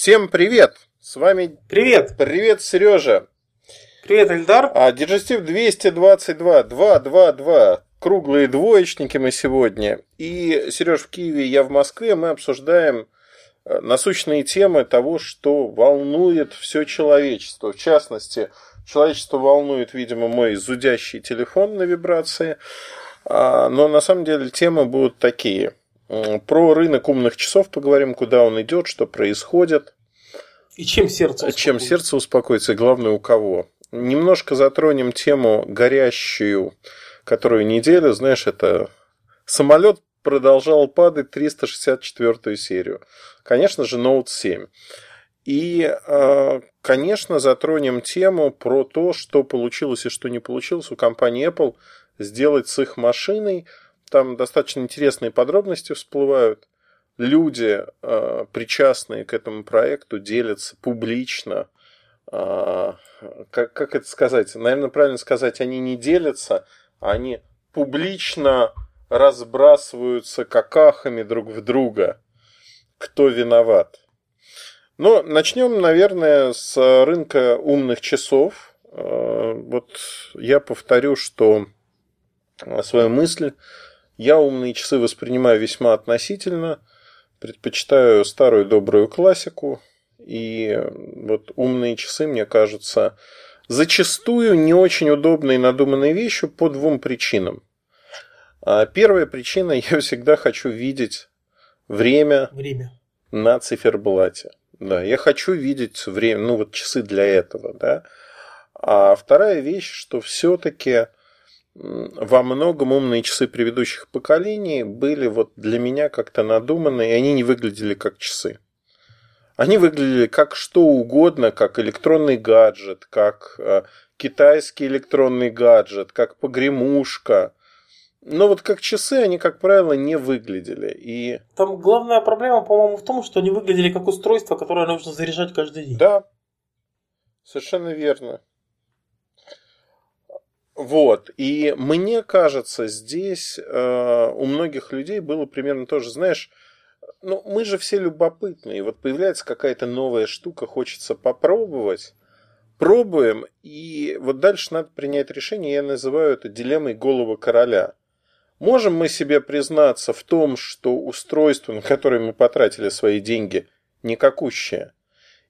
Всем привет! С вами... Привет! Привет, Сережа! Привет, Эльдар! А, Диджестив 222, 222. Круглые двоечники мы сегодня. И, Сереж, в Киеве, я в Москве. Мы обсуждаем э, насущные темы того, что волнует все человечество. В частности, человечество волнует, видимо, мой зудящий телефон на вибрации. А, но на самом деле темы будут такие. Про рынок умных часов поговорим, куда он идет, что происходит. И чем сердце успокоится. Чем сердце успокоится, и главное, у кого. Немножко затронем тему горящую, которую неделю, знаешь, это самолет продолжал падать 364 серию. Конечно же, Note 7. И, а, конечно, затронем тему про то, что получилось и что не получилось у компании Apple сделать с их машиной – там достаточно интересные подробности всплывают. Люди, э, причастные к этому проекту, делятся публично. Э, как, как это сказать? Наверное, правильно сказать, они не делятся, они публично разбрасываются какахами друг в друга. Кто виноват? Но начнем, наверное, с рынка умных часов. Э, вот я повторю, что свою мысль я умные часы воспринимаю весьма относительно, предпочитаю старую добрую классику, и вот умные часы, мне кажутся, зачастую не очень удобной и надуманной вещью по двум причинам. А первая причина, я всегда хочу видеть время, время. на циферблате. Да, я хочу видеть время, ну вот часы для этого, да. А вторая вещь, что все-таки во многом умные часы предыдущих поколений были вот для меня как-то надуманные, и они не выглядели как часы. Они выглядели как что угодно, как электронный гаджет, как э, китайский электронный гаджет, как погремушка. Но вот как часы они, как правило, не выглядели. И... Там главная проблема, по-моему, в том, что они выглядели как устройство, которое нужно заряжать каждый день. Да, совершенно верно. Вот. И мне кажется, здесь э, у многих людей было примерно то же. Знаешь, ну, мы же все любопытные. Вот появляется какая-то новая штука, хочется попробовать. Пробуем, и вот дальше надо принять решение. Я называю это дилеммой голого короля. Можем мы себе признаться в том, что устройство, на которое мы потратили свои деньги, никакущее,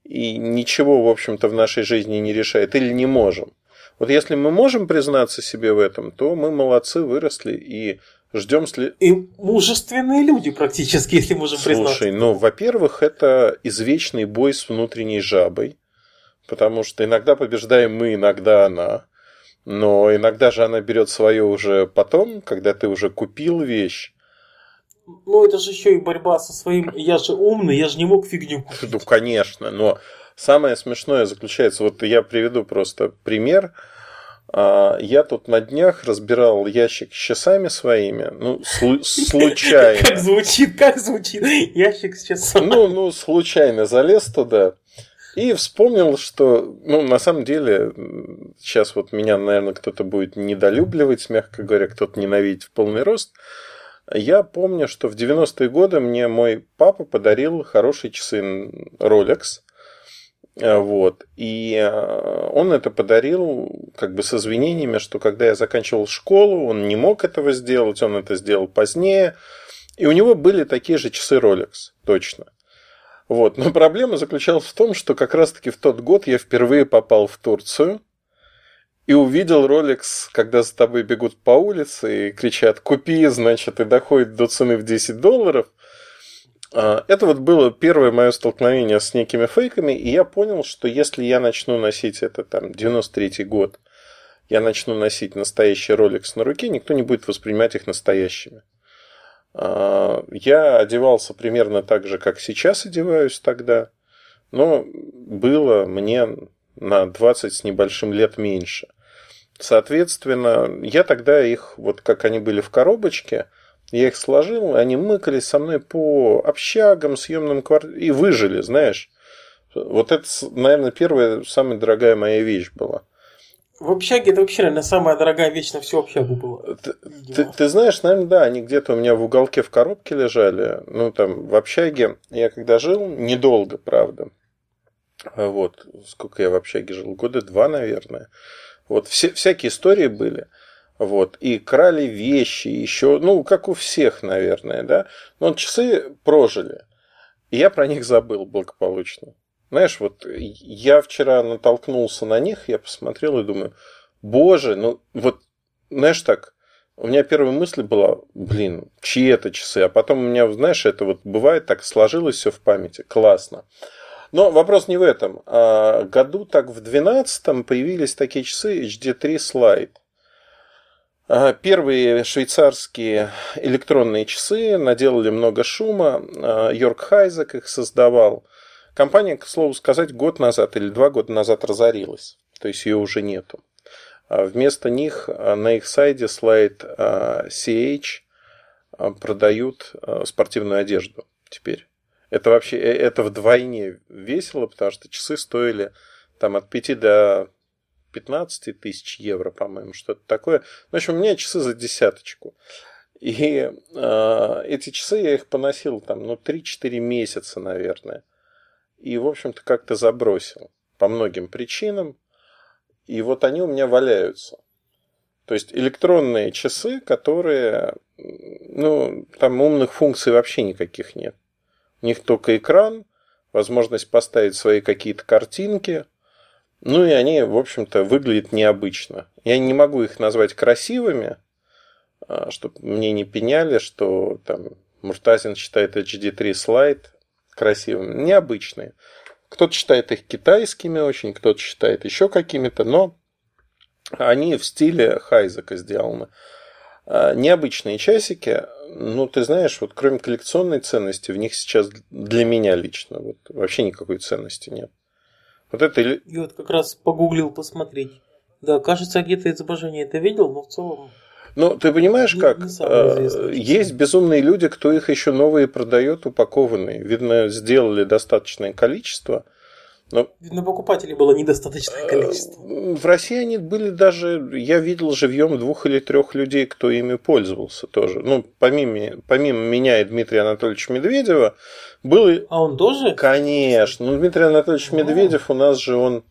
и ничего, в общем-то, в нашей жизни не решает, или не можем? Вот если мы можем признаться себе в этом, то мы молодцы, выросли и ждем сли... И мужественные люди практически, если можем Слушай, признаться. Слушай, ну, во-первых, это извечный бой с внутренней жабой, потому что иногда побеждаем мы, иногда она. Но иногда же она берет свое уже потом, когда ты уже купил вещь. Ну, это же еще и борьба со своим «я же умный, я же не мог фигню купить». Ну, конечно, но самое смешное заключается, вот я приведу просто пример – а, я тут на днях разбирал ящик с часами своими, ну, случайно. Как звучит, как звучит ящик с часами. Ну, ну, случайно залез туда и вспомнил, что, ну, на самом деле, сейчас вот меня, наверное, кто-то будет недолюбливать, мягко говоря, кто-то ненавидеть в полный рост. Я помню, что в 90-е годы мне мой папа подарил хорошие часы Rolex – вот. И э, он это подарил как бы с извинениями, что когда я заканчивал школу, он не мог этого сделать, он это сделал позднее. И у него были такие же часы Rolex, точно. Вот. Но проблема заключалась в том, что как раз-таки в тот год я впервые попал в Турцию и увидел Rolex, когда за тобой бегут по улице и кричат «Купи!», значит, и доходит до цены в 10 долларов – это вот было первое мое столкновение с некими фейками, и я понял, что если я начну носить это там 93-й год, я начну носить настоящий Rolex на руке, никто не будет воспринимать их настоящими. А, я одевался примерно так же, как сейчас одеваюсь тогда, но было мне на 20 с небольшим лет меньше. Соответственно, я тогда их, вот как они были в коробочке – я их сложил, они мыкались со мной по общагам, съемным квартирам и выжили, знаешь. Вот это, наверное, первая, самая дорогая моя вещь была. В общаге это вообще, наверное, самая дорогая вещь на всю общагу была. Ты, ты, ты знаешь, наверное, да, они где-то у меня в уголке в коробке лежали. Ну, там, в общаге я когда жил, недолго, правда. Вот, сколько я в общаге жил, года два, наверное. Вот, все, всякие истории были. Вот, и крали вещи, еще, ну, как у всех, наверное, да. Но часы прожили. И я про них забыл благополучно. Знаешь, вот я вчера натолкнулся на них, я посмотрел и думаю, боже, ну вот, знаешь, так, у меня первая мысль была, блин, чьи это часы? А потом у меня, знаешь, это вот бывает так, сложилось все в памяти, классно. Но вопрос не в этом. А году так в 12 появились такие часы HD3 Slide. А, первые швейцарские электронные часы наделали много шума. А, Йорк Хайзек их создавал. Компания, к слову сказать, год назад или два года назад разорилась. То есть ее уже нету. А вместо них на их сайте слайд CH продают спортивную одежду теперь. Это вообще, э, это вдвойне весело, потому что часы стоили там от 5 до 15 тысяч евро, по-моему, что-то такое. В общем, у меня часы за десяточку. И э, эти часы я их поносил там, ну, 3-4 месяца, наверное. И, в общем-то, как-то забросил по многим причинам. И вот они у меня валяются. То есть электронные часы, которые, ну, там умных функций вообще никаких нет. У них только экран, возможность поставить свои какие-то картинки. Ну и они, в общем-то, выглядят необычно. Я не могу их назвать красивыми, а, чтобы мне не пеняли, что там Муртазин считает HD3 слайд красивыми. Необычные. Кто-то считает их китайскими очень, кто-то считает еще какими-то, но они в стиле Хайзека сделаны. А, необычные часики, ну, ты знаешь, вот кроме коллекционной ценности, в них сейчас для меня лично вот, вообще никакой ценности нет. Вот это... Я вот как раз погуглил посмотреть. Да, кажется, где-то изображение это видел, но в целом... Ну, ты понимаешь, не, как? Не а, есть безумные люди, кто их еще новые продает, упакованные. Видно, сделали достаточное количество – но... Видно, покупателей было недостаточное количество. В России они были даже, я видел живьем двух или трех людей, кто ими пользовался тоже. Ну, помимо, помимо меня и Дмитрия Анатольевича Медведева, был... А он тоже? Конечно. Ну, Дмитрий Анатольевич. Медведев у нас же он...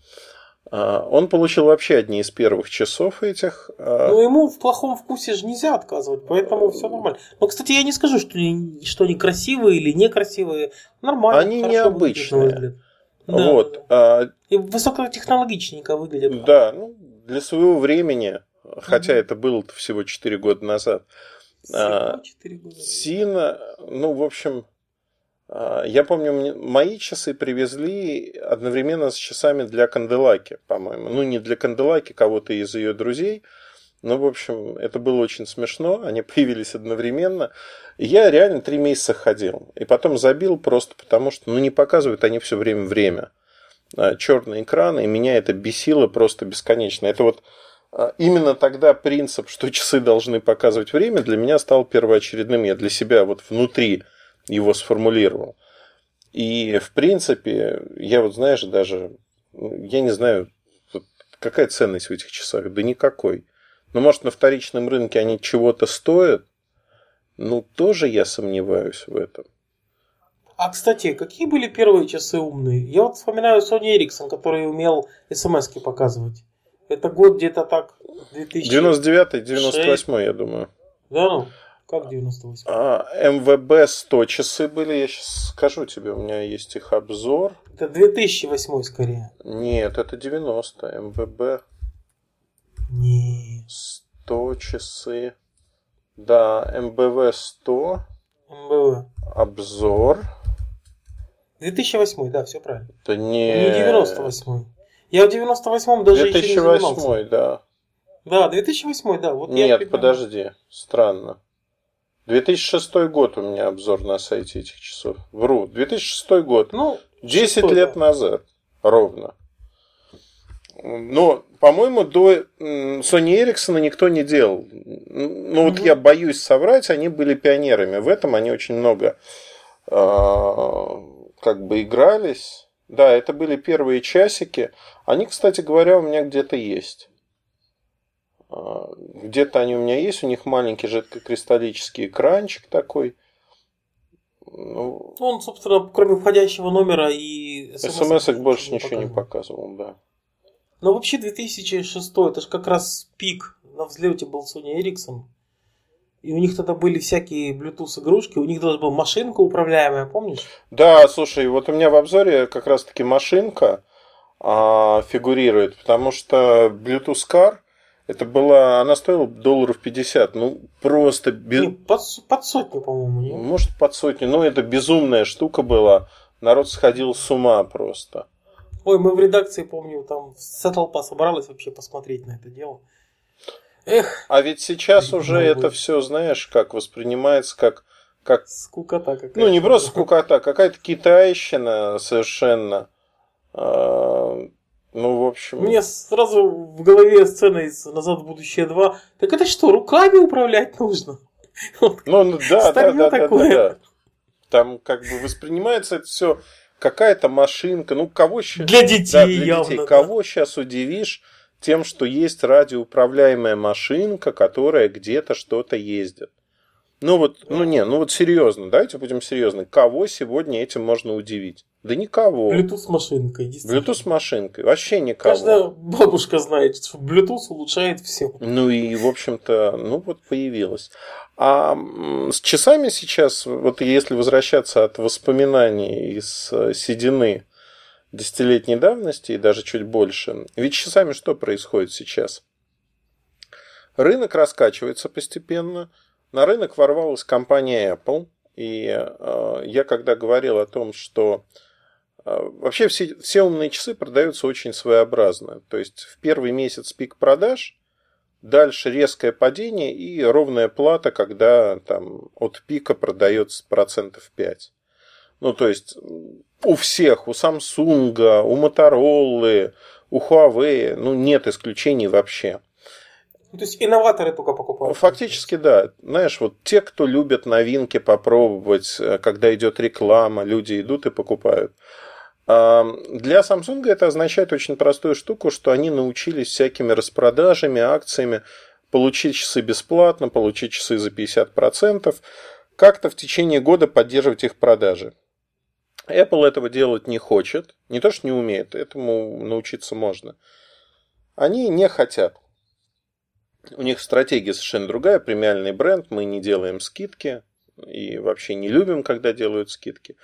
А, он получил вообще одни из первых часов этих. А. Ну, ему в плохом вкусе же нельзя отказывать, поэтому все нормально. Но, кстати, я не скажу, что, что они красивые или некрасивые. Нормально. Они необычные. Да. Вот. А, и высокотехнологичненько выглядит. Да, ну, для своего времени, хотя угу. это было всего 4 года назад. Всего 4 года. Сина, ну, в общем, а, я помню, мои часы привезли одновременно с часами для Канделаки, по-моему. Ну, не для Канделаки, кого-то из ее друзей. Ну, в общем, это было очень смешно. Они появились одновременно. Я реально три месяца ходил. И потом забил просто потому, что ну, не показывают они все время время. А, Черный экран, и меня это бесило просто бесконечно. Это вот а, именно тогда принцип, что часы должны показывать время, для меня стал первоочередным. Я для себя вот внутри его сформулировал. И, в принципе, я вот, знаешь, даже, я не знаю, какая ценность в этих часах? Да никакой. Ну, может, на вторичном рынке они чего-то стоят? Ну, тоже я сомневаюсь в этом. А, кстати, какие были первые часы умные? Я вот вспоминаю Sony Ericsson, который умел смс показывать. Это год где-то так, 2000... 99-98, я думаю. Да ну? Как 98? А, МВБ 100 часы были, я сейчас скажу тебе, у меня есть их обзор. Это 2008 скорее. Нет, это 90, МВБ. Не. 100 часы. Да, МБВ 100. МБВ. Обзор. 2008, да, все правильно. Да не... Не 98. Я в 98-м даже 2008, еще не 2008, да. Да, 2008, да. Вот Нет, я подожди, странно. 2006 год у меня обзор на сайте этих часов. Вру, 2006 год. Ну, 10 6, лет да. назад. Ровно. Но, по-моему, до Sony Ericsson никто не делал. Ну, вот угу. я боюсь соврать, они были пионерами. В этом они очень много э, как бы игрались. Да, это были первые часики. Они, кстати говоря, у меня где-то есть. А, где-то они у меня есть. У них маленький жидкокристаллический экранчик такой. Ну, Он, собственно, кроме входящего номера и смс больше ничего не показывал, да. Но вообще 2006 это же как раз пик на взлете был Sony Ericsson. И у них тогда были всякие Bluetooth игрушки, у них даже была машинка управляемая, помнишь? Да, слушай, вот у меня в обзоре как раз таки машинка а, фигурирует, потому что Bluetooth Car это была, она стоила долларов 50, ну просто без... Не, под, под сотню, по-моему, не? Может под сотню, но это безумная штука была, народ сходил с ума просто. Ой, мы в редакции, помню, там вся толпа собралась вообще посмотреть на это дело. Эх. А ведь сейчас уже это быть. все, знаешь, как воспринимается как как скукота какая-то. Ну не просто скукота, какая-то китайщина совершенно. А, ну, в общем... Мне сразу в голове сцена из «Назад в будущее 2». Так это что, руками управлять нужно? Ну, ну да, да, да, да, да, да. Там как бы воспринимается это все какая-то машинка. Ну, кого сейчас... Для детей да, для явно, детей. Да. Кого сейчас удивишь тем, что есть радиоуправляемая машинка, которая где-то что-то ездит. Ну вот, ну не, ну вот серьезно, давайте будем серьезны. Кого сегодня этим можно удивить? Да никого. Bluetooth машинкой, Bluetooth машинкой, вообще никого. Каждая бабушка знает, что Bluetooth улучшает все. Ну и, в общем-то, ну вот появилось. А с часами сейчас, вот если возвращаться от воспоминаний из э, седины десятилетней давности и даже чуть больше. Ведь часами что происходит сейчас? Рынок раскачивается постепенно. На рынок ворвалась компания Apple. И э, я когда говорил о том, что э, вообще все, все умные часы продаются очень своеобразно. То есть в первый месяц пик продаж, дальше резкое падение и ровная плата, когда там от пика продается процентов 5. Ну, то есть у всех, у Samsung, у Motorola, у Huawei, ну, нет исключений вообще. Ну, то есть инноваторы только покупают. Фактически, да. Знаешь, вот те, кто любят новинки попробовать, э, когда идет реклама, люди идут и покупают. Для Samsung это означает очень простую штуку, что они научились всякими распродажами, акциями получить часы бесплатно, получить часы за 50%, как-то в течение года поддерживать их продажи. Apple этого делать не хочет. Не то, что не умеет, этому научиться можно. Они не хотят. У них стратегия совершенно другая, премиальный бренд, мы не делаем скидки и вообще не любим, когда делают скидки.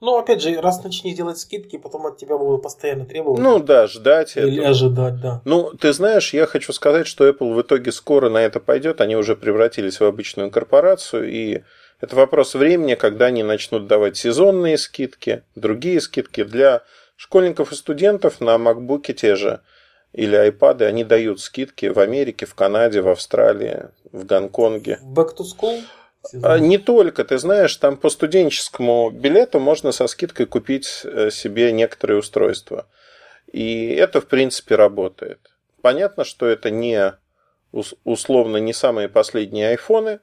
Ну, опять же, раз начни делать скидки, потом от тебя будут постоянно требовать. Ну да, ждать. Или этого. ожидать, да. Ну, ты знаешь, я хочу сказать, что Apple в итоге скоро на это пойдет. Они уже превратились в обычную корпорацию, и это вопрос времени, когда они начнут давать сезонные скидки, другие скидки для школьников и студентов на MacBook те же или iPad, они дают скидки в Америке, в Канаде, в Австралии, в Гонконге. Back to school? А, не только, ты знаешь, там по студенческому билету можно со скидкой купить э, себе некоторые устройства. И это, в принципе, работает. Понятно, что это не условно не самые последние айфоны,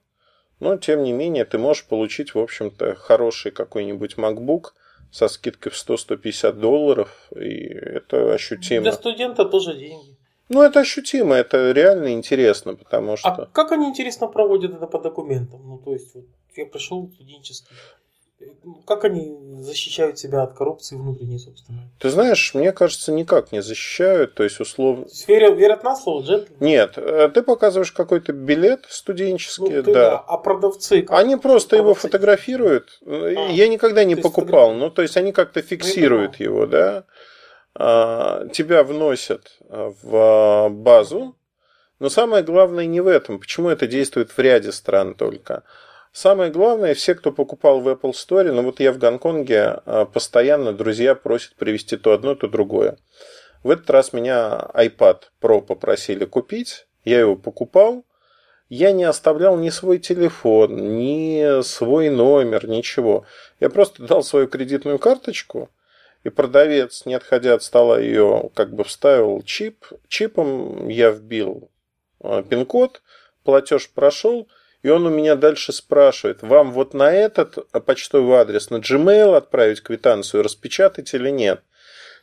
но, тем не менее, ты можешь получить, в общем-то, хороший какой-нибудь MacBook со скидкой в 100-150 долларов, и это ощутимо. Для студента тоже деньги. Ну, это ощутимо, это реально интересно, потому а что... А как они, интересно, проводят это по документам? Ну, то есть, вот, я пришел студенческий, как они защищают себя от коррупции внутренней, собственно? Ты знаешь, мне кажется, никак не защищают. То есть, условно... То есть, верят, верят на слово, джентльмен? Нет, э, ты показываешь какой-то билет студенческий, ну, ты, да. да. А продавцы? Как? Они просто продавцы. его фотографируют. А, Я никогда не покупал. Ну, то есть, они как-то фиксируют его, да. А, тебя вносят в базу. Но самое главное не в этом. Почему это действует в ряде стран только? Самое главное, все, кто покупал в Apple Store, ну вот я в Гонконге, а, постоянно друзья просят привезти то одно, то другое. В этот раз меня iPad Pro попросили купить, я его покупал, я не оставлял ни свой телефон, ни свой номер, ничего. Я просто дал свою кредитную карточку, и продавец, не отходя от стола, ее как бы вставил чип. Чипом я вбил а, пин-код, платеж прошел – и он у меня дальше спрашивает, вам вот на этот почтовый адрес, на Gmail отправить квитанцию, распечатать или нет?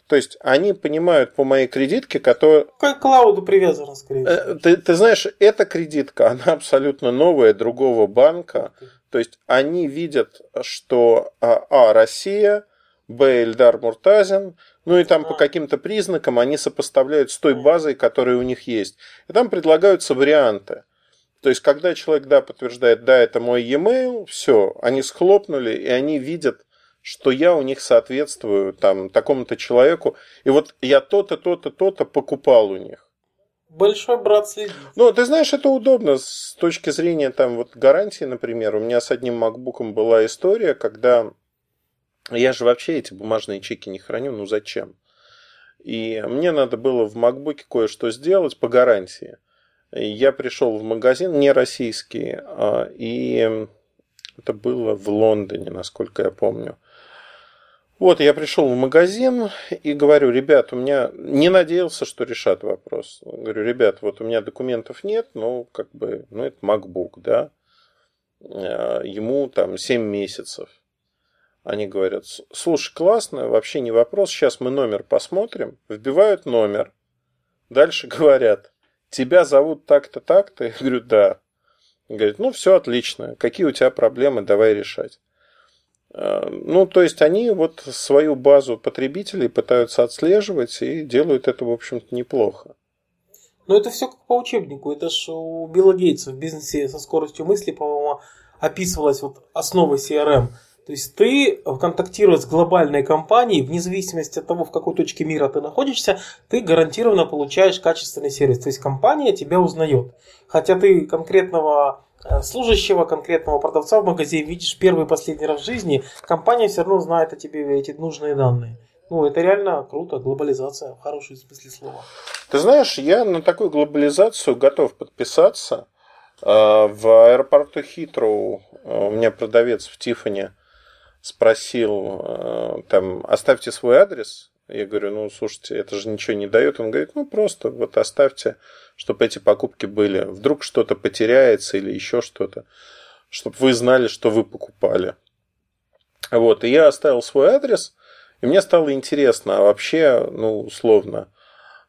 То есть они понимают по моей кредитке, которая... К клауду привязана, скорее всего. Э, ты, ты знаешь, эта кредитка, она абсолютно новая, другого банка. То есть они видят, что А, а Россия, Б, Эльдар Муртазин, ну и там по каким-то признакам они сопоставляют с той базой, которая у них есть. И там предлагаются варианты. То есть, когда человек, да, подтверждает, да, это мой e-mail, все, они схлопнули, и они видят, что я у них соответствую там такому-то человеку, и вот я то-то, то-то, то-то покупал у них. Большой брат следит. Ну, ты знаешь, это удобно с точки зрения там вот гарантии, например. У меня с одним MacBook была история, когда я же вообще эти бумажные чеки не храню, ну зачем? И мне надо было в MacBook кое-что сделать по гарантии. Я пришел в магазин, не российский, а, и это было в Лондоне, насколько я помню. Вот, я пришел в магазин и говорю, ребят, у меня не надеялся, что решат вопрос. Говорю, ребят, вот у меня документов нет, но как бы, ну это MacBook, да, а, ему там 7 месяцев. Они говорят, слушай, классно, вообще не вопрос, сейчас мы номер посмотрим. Вбивают номер. Дальше говорят, тебя зовут так-то, так-то? Я говорю, да. Говорит, ну все отлично, какие у тебя проблемы, давай решать. А, ну, то есть они вот свою базу потребителей пытаются отслеживать и делают это, в общем-то, неплохо. Но это все как по учебнику. Это же у Билла Гейтса в бизнесе со скоростью мысли, по-моему, описывалась вот основа CRM. То есть ты, контактируя с глобальной компанией, вне зависимости от того, в какой точке мира ты находишься, ты гарантированно получаешь качественный сервис. То есть компания тебя узнает. Хотя ты конкретного э, служащего, конкретного продавца в магазине видишь первый и последний раз в жизни, компания все равно знает о тебе эти нужные данные. Ну, это реально круто, глобализация, в хорошем смысле слова. Ты знаешь, я на такую глобализацию готов подписаться. Э, в аэропорту Хитроу э, у меня продавец в Тифане спросил, э, там, оставьте свой адрес. Я говорю, ну, слушайте, это же ничего не дает. Он говорит, ну, просто вот оставьте, чтобы эти покупки были. Вдруг что-то потеряется или еще что-то, чтобы вы знали, что вы покупали. Вот, и я оставил свой адрес, и мне стало интересно, а вообще, ну, условно,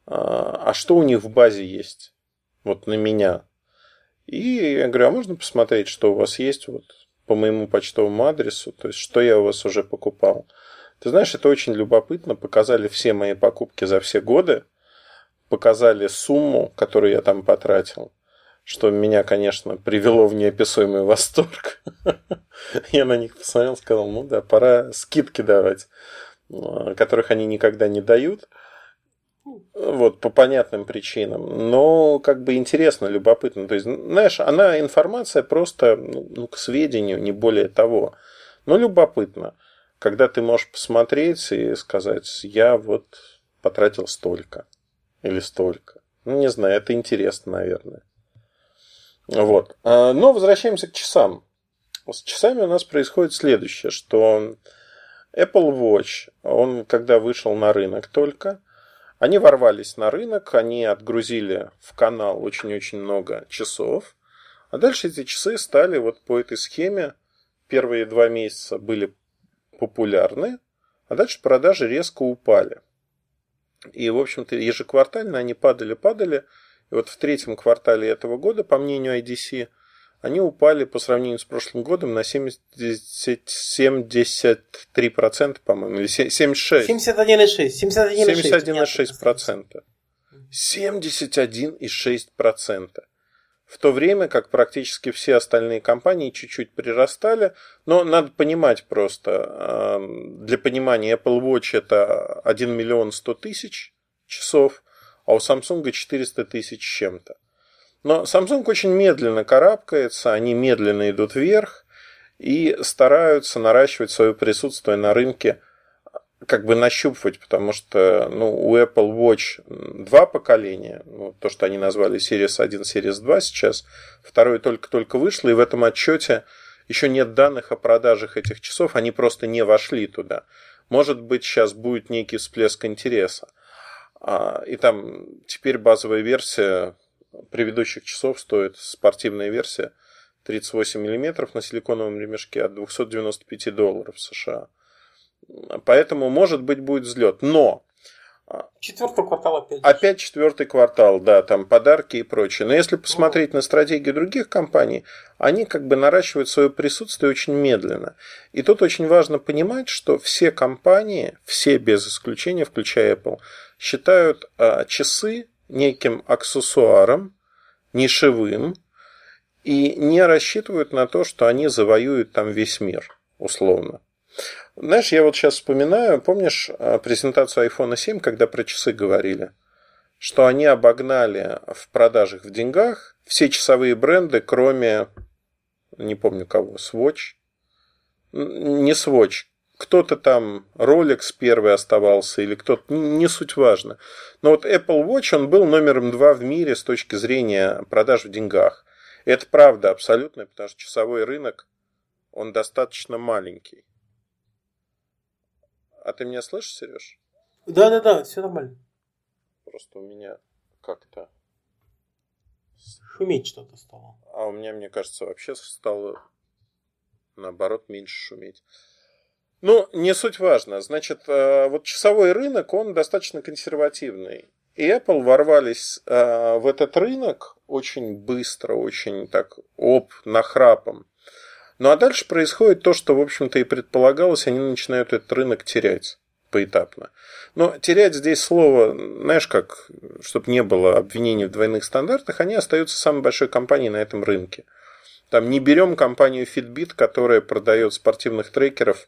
а, а что у них в базе есть? Вот на меня. И я говорю, а можно посмотреть, что у вас есть? Вот по моему почтовому адресу, то есть что я у вас уже покупал. Ты знаешь, это очень любопытно. Показали все мои покупки за все годы, показали сумму, которую я там потратил, что меня, конечно, привело в неописуемый восторг. Я на них посмотрел, сказал, ну да, пора скидки давать, которых они никогда не дают вот, по понятным причинам. Но как бы интересно, любопытно. То есть, знаешь, она информация просто ну, ну, к сведению, не более того. Но любопытно, когда ты можешь посмотреть и сказать, я вот потратил столько или столько. Ну, не знаю, это интересно, наверное. Вот. А, но возвращаемся к часам. С часами у нас происходит следующее, что Apple Watch, он когда вышел на рынок только, они ворвались на рынок, они отгрузили в канал очень-очень много часов. А дальше эти часы стали вот по этой схеме. Первые два месяца были популярны, а дальше продажи резко упали. И, в общем-то, ежеквартально они падали-падали. И вот в третьем квартале этого года, по мнению IDC, они упали по сравнению с прошлым годом на 70, 73%, по-моему, или 76%. 71,6%. 71,6%. 71,6%. В то время как практически все остальные компании чуть-чуть прирастали. Но надо понимать просто, для понимания Apple Watch это 1 миллион 100 тысяч часов, а у Samsung 400 тысяч чем-то. Но Samsung очень медленно карабкается, они медленно идут вверх и стараются наращивать свое присутствие на рынке, как бы нащупывать, потому что ну, у Apple Watch два поколения, ну, то, что они назвали Series 1, Series 2 сейчас, второе только-только вышло, и в этом отчете еще нет данных о продажах этих часов, они просто не вошли туда. Может быть, сейчас будет некий всплеск интереса. А, и там теперь базовая версия предыдущих часов стоит спортивная версия 38 мм на силиконовом ремешке от 295 долларов США. Поэтому, может быть, будет взлет. Но Четвертый квартал опять. Опять четвертый квартал, да, там подарки и прочее. Но если посмотреть на стратегии других компаний, они как бы наращивают свое присутствие очень медленно. И тут очень важно понимать, что все компании, все без исключения, включая Apple, считают а, часы неким аксессуаром, нишевым, и не рассчитывают на то, что они завоюют там весь мир, условно. Знаешь, я вот сейчас вспоминаю, помнишь а, презентацию iPhone 7, когда про часы говорили? Что они обогнали в продажах в деньгах все часовые бренды, кроме, не помню кого, Swatch. Не Swatch. Кто-то там, Rolex первый оставался, или кто-то, не суть важно. Но вот Apple Watch, он был номером два в мире с точки зрения продаж в деньгах. И это правда абсолютно, потому что часовой рынок, он достаточно маленький. А ты меня слышишь, Сереж? Да, да, да, все нормально. Просто у меня как-то шуметь что-то стало. А у меня, мне кажется, вообще стало наоборот меньше шуметь. Ну, не суть важно. Значит, э, вот часовой рынок, он достаточно консервативный. И Apple ворвались э, в этот рынок очень быстро, очень так оп, нахрапом. Ну а дальше происходит то, что, в общем-то, и предполагалось, они начинают этот рынок терять поэтапно. Но терять здесь слово, знаешь, как, чтобы не было обвинений в двойных стандартах, они остаются самой большой компанией на этом рынке. Там не берем компанию Fitbit, которая продает спортивных трекеров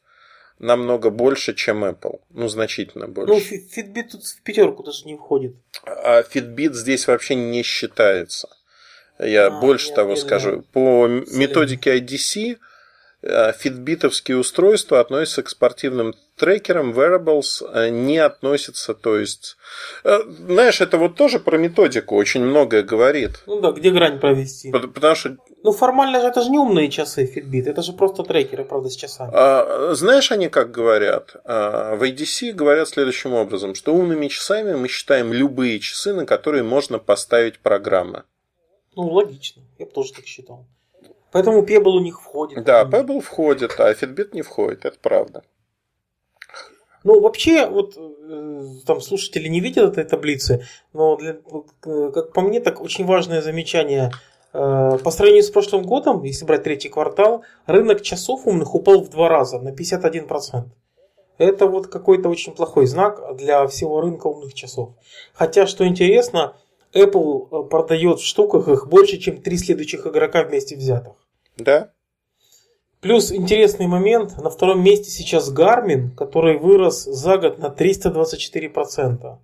намного больше, чем Apple. Ну, значительно больше. Ну, Fitbit тут в пятерку даже не входит. А Fitbit здесь вообще не считается. Я а, больше я того скажу. По методике IDC фитбитовские устройства относятся к спортивным трекерам, wearables э, не относятся, то есть, э, знаешь, это вот тоже про методику очень многое говорит. Ну да, где грань провести. Потому что... Ну формально же это же не умные часы Fitbit, это же просто трекеры, правда, с часами. А, знаешь, они как говорят? А, в IDC говорят следующим образом, что умными часами мы считаем любые часы, на которые можно поставить программы. Ну, логично. Я бы тоже так считал. Поэтому Pebble у них входит. Да, Pebble входит, а Fitbit не входит, это правда. Ну, вообще, вот э, там слушатели не видят этой таблицы, но для, как по мне, так очень важное замечание. Э, по сравнению с прошлым годом, если брать третий квартал, рынок часов умных упал в два раза, на 51%. Это вот какой-то очень плохой знак для всего рынка умных часов. Хотя, что интересно, Apple э, продает в штуках их больше, чем три следующих игрока вместе взятых. Да. Плюс интересный момент, на втором месте сейчас Garmin, который вырос за год на 324%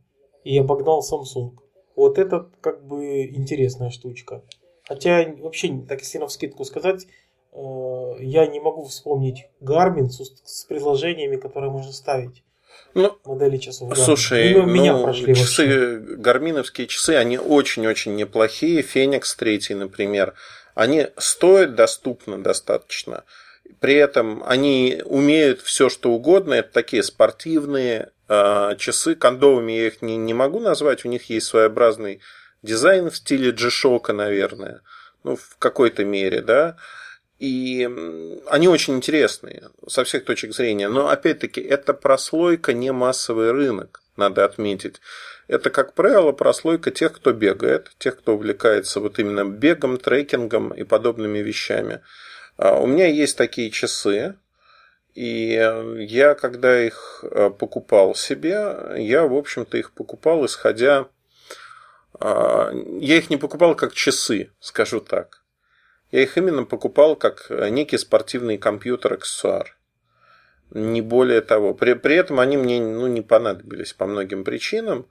и обогнал Samsung. Вот это как бы интересная штучка. Хотя вообще, так если на вскидку сказать, э, я не могу вспомнить Garmin с, с приложениями, которые можно ставить. Ну, модели часов. Слушай, ну, меня прошли часы, вообще. гарминовские часы, они очень-очень неплохие. Феникс 3, например, они стоят доступно достаточно. При этом они умеют все, что угодно. Это такие спортивные э, часы. Кондовыми я их не, не могу назвать. У них есть своеобразный дизайн в стиле G-Shock, наверное. Ну, в какой-то мере, да. И они очень интересные со всех точек зрения. Но опять-таки это прослойка не массовый рынок, надо отметить. Это, как правило, прослойка тех, кто бегает, тех, кто увлекается вот именно бегом, трекингом и подобными вещами. А, у меня есть такие часы, и я, когда их э, покупал себе, я, в общем-то, их покупал, исходя... А, я их не покупал как часы, скажу так. Я их именно покупал как э, некий спортивный компьютер аксессуар. Не более того. При, при этом они мне ну, не понадобились по многим причинам.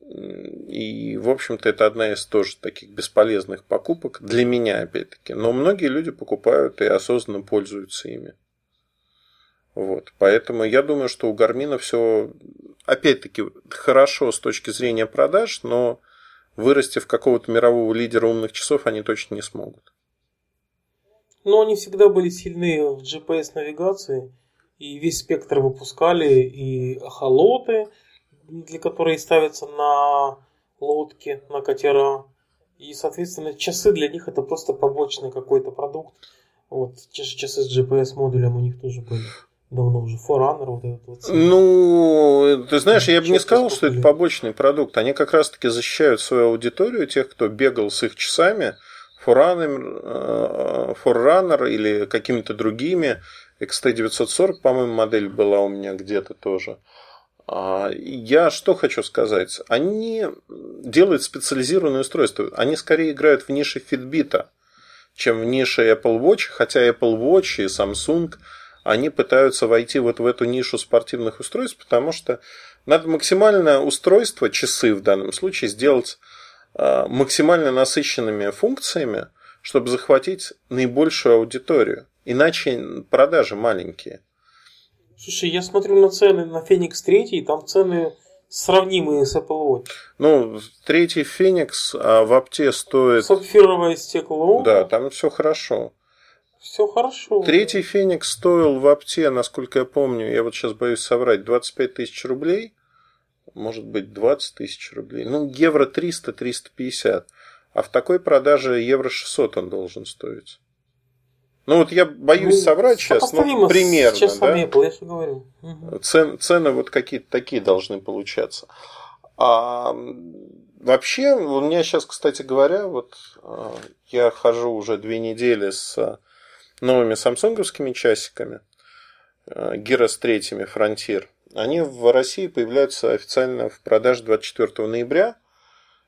И, в общем-то, это одна из тоже таких бесполезных покупок для меня, опять-таки. Но многие люди покупают и осознанно пользуются ими. Вот. Поэтому я думаю, что у Гармина все, опять-таки, хорошо с точки зрения продаж, но вырасти в какого-то мирового лидера умных часов они точно не смогут. Но они всегда были сильны в GPS-навигации. И весь спектр выпускали и холоты, для которых ставятся на лодки, на катера. И, соответственно, часы для них это просто побочный какой-то продукт. Вот, те же часы с GPS-модулем у них тоже были. давно уже. Forerunner вот этот вот. Ну, ты знаешь, я бы не сказал, что это побочный продукт. Они как раз-таки защищают свою аудиторию, тех, кто бегал с их часами, Forerunner, э, Forerunner или какими-то другими. XT940, по-моему, модель была у меня где-то тоже. А, Я что хочу сказать? Они делают специализированное устройство. Они скорее играют в нише Fitbit, чем в нише Apple Watch, хотя Apple Watch и Samsung они пытаются войти вот в эту нишу спортивных устройств, потому что надо максимально устройство, часы в данном случае, сделать максимально насыщенными функциями, чтобы захватить наибольшую аудиторию. Иначе продажи маленькие. Слушай, я смотрю на цены на Феникс 3, там цены сравнимые с Apple Watch. Ну, третий Феникс а, в апте стоит... Сапфировое стекло. Да, там все хорошо. Все хорошо. Третий Феникс стоил в апте, насколько я помню, я вот сейчас боюсь соврать, 25 тысяч рублей. Может быть, 20 тысяч рублей. Ну, евро 300-350. А в такой продаже евро 600 он должен стоить. Ну, вот я боюсь Ну, соврать сейчас, ну, сопоставимо с примерно, часами да? Apple, я же говорю. Мгм. Цен- цены вот какие-то такие должны получаться. А вообще, у меня сейчас, кстати говоря, вот а, я хожу уже две недели с новыми самсунговскими часиками, а, Гирос третьими Frontier. Они в России появляются официально в продаже 24 ноября.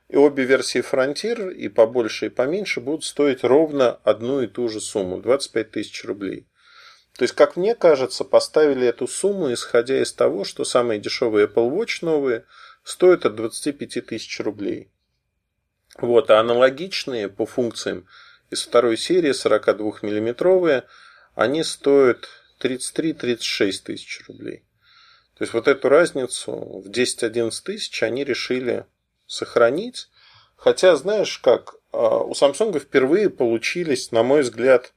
И обе версии Frontier, и побольше, и поменьше, будут стоить ровно одну и ту же сумму – 25 тысяч рублей. То есть, как мне кажется, поставили эту сумму, исходя из того, что самые дешевые Apple Watch новые стоят от 25 тысяч рублей. Вот, а аналогичные по функциям из второй серии 42-миллиметровые, они стоят 33-36 тысяч рублей. То есть, вот эту разницу в 10-11 тысяч они решили сохранить. Хотя, знаешь как, а, у Samsung впервые получились, на мой взгляд,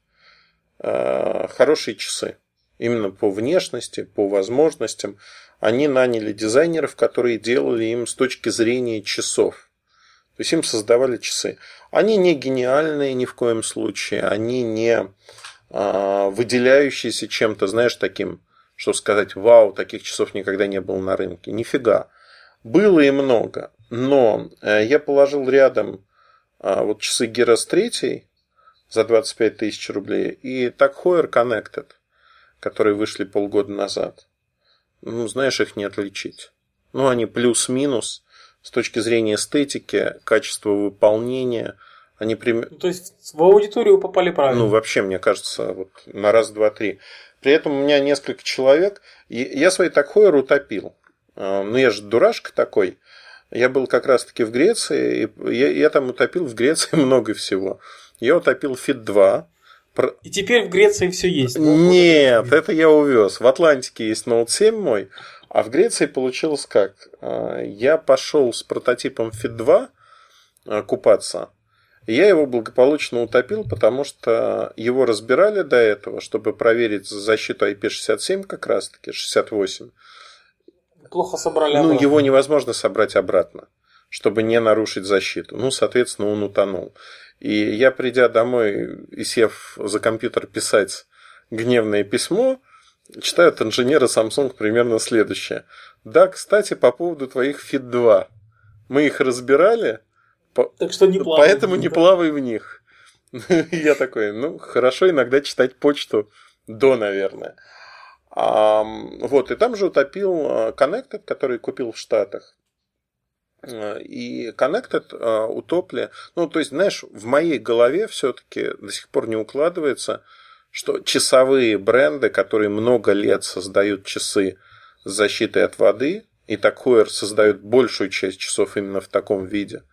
э, хорошие часы. Именно по внешности, по возможностям. Они наняли дизайнеров, которые делали им с точки зрения часов. То есть им создавали часы. Они не гениальные ни в коем случае. Они не а, выделяющиеся чем-то, знаешь, таким, что сказать, вау, таких часов никогда не было на рынке. Нифига. Было и много. Но э, я положил рядом а, вот часы Герас 3 за 25 тысяч рублей и Heuer Connected, которые вышли полгода назад. Ну, знаешь, их не отличить. Ну, они плюс-минус с точки зрения эстетики, качества выполнения. Они прим... То есть в аудиторию попали правильно. Ну, вообще, мне кажется, вот на раз, два, три. При этом у меня несколько человек. и Я свои такое утопил. А, Ну, я же дурашка такой. Я был как раз-таки в Греции, и я, я там утопил в Греции много всего. Я утопил Fit 2. Про- И теперь в Греции все есть. Ну, Нет, вот это- это я увез. В Атлантике есть Note 7 мой, а в Греции получилось как? А, Я пошел с прототипом Fit 2 а, купаться. Я его благополучно утопил, потому что его разбирали до этого, чтобы проверить защиту IP67 как раз-таки, 68. Плохо собрали. Ну, обратно. его невозможно собрать обратно, чтобы не нарушить защиту. Ну, соответственно, он утонул. И я, придя домой и сев за компьютер писать гневное письмо, читаю от инженера Samsung примерно следующее. Да, кстати, по поводу твоих Fit 2. Мы их разбирали, по- Так что не плавай. поэтому не плавай в них. Я такой, ну, хорошо иногда читать почту до, наверное. А, вот, и там же утопил а, Connected, который купил в Штатах. А, И Connected а, утопли. Ну, то есть, знаешь, в моей голове все-таки до сих пор не укладывается, что часовые бренды, которые много лет создают часы с защитой от воды, и так создают большую часть часов именно в таком виде,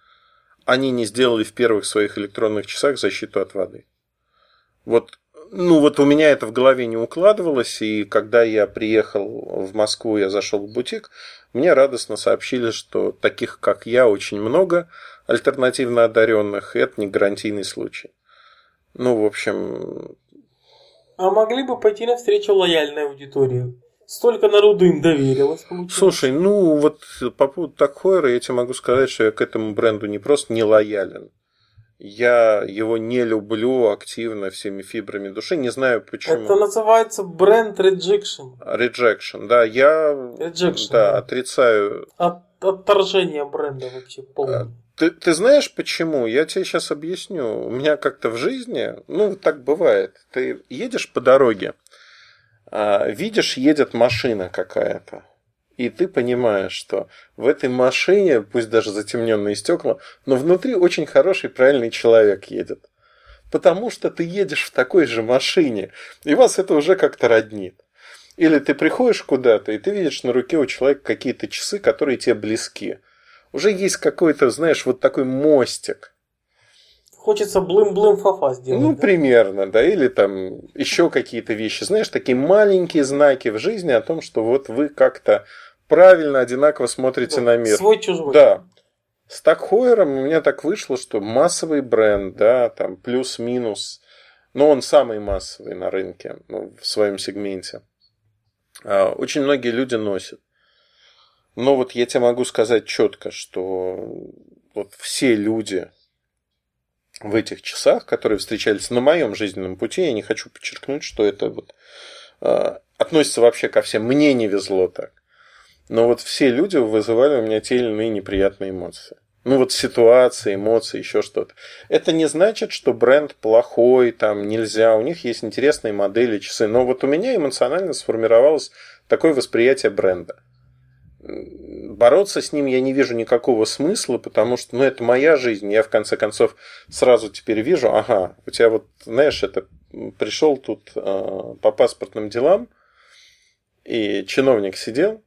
они не сделали в первых своих электронных часах защиту от воды. Вот, ну вот у меня это в голове не укладывалось, и когда я приехал в Москву, я зашел в бутик, мне радостно сообщили, что таких, как я, очень много альтернативно одаренных, и это не гарантийный случай. Ну, в общем, А могли бы пойти навстречу лояльной аудитории. Столько народу им доверилось. получилось. слушай, ну вот по поводу Такхойра я тебе могу сказать, что я к этому бренду не просто не лоялен. Я его не люблю активно всеми фибрами души, не знаю почему. Это называется бренд rejection. Rejection, да, я Rejection, да, да. отрицаю. От, отторжение бренда вообще полное. Ты, ты знаешь почему? Я тебе сейчас объясню. У меня как-то в жизни, ну, так бывает. Ты едешь по дороге, а, видишь, едет машина какая-то. И ты понимаешь, что в этой машине, пусть даже затемненные стекла, но внутри очень хороший, правильный человек едет. Потому что ты едешь в такой же машине, и вас это уже как-то роднит. Или ты приходишь куда-то, и ты видишь на руке у человека какие-то часы, которые тебе близки. Уже есть какой-то, знаешь, вот такой мостик. Хочется блым-блым фафа сделать. Ну, да? примерно, да, или там еще какие-то вещи. Знаешь, такие маленькие знаки в жизни о том, что вот вы как-то правильно, одинаково смотрите на мир. Свой чужой. Да. С Такхойером у меня так вышло, что массовый бренд, да, там плюс-минус, но он самый массовый на рынке, ну, в своем сегменте. А, Очень многие люди носят. Но вот я тебе могу сказать четко, что вот все люди в этих часах, которые встречались на моем жизненном пути, я не хочу подчеркнуть, что это вот а, относится вообще ко всем. Мне не везло так. Но вот все люди вызывали у меня те или иные неприятные эмоции. Ну вот ситуации, эмоции, еще что-то. Это не значит, что бренд плохой, там нельзя. У них есть интересные модели, часы. Но вот у меня эмоционально сформировалось такое восприятие бренда. Бороться с ним я не вижу никакого смысла, потому что, ну, это моя жизнь. Я, в конце концов, сразу теперь вижу, ага, у тебя вот, знаешь, это пришел тут э, по паспортным делам, и чиновник сидел,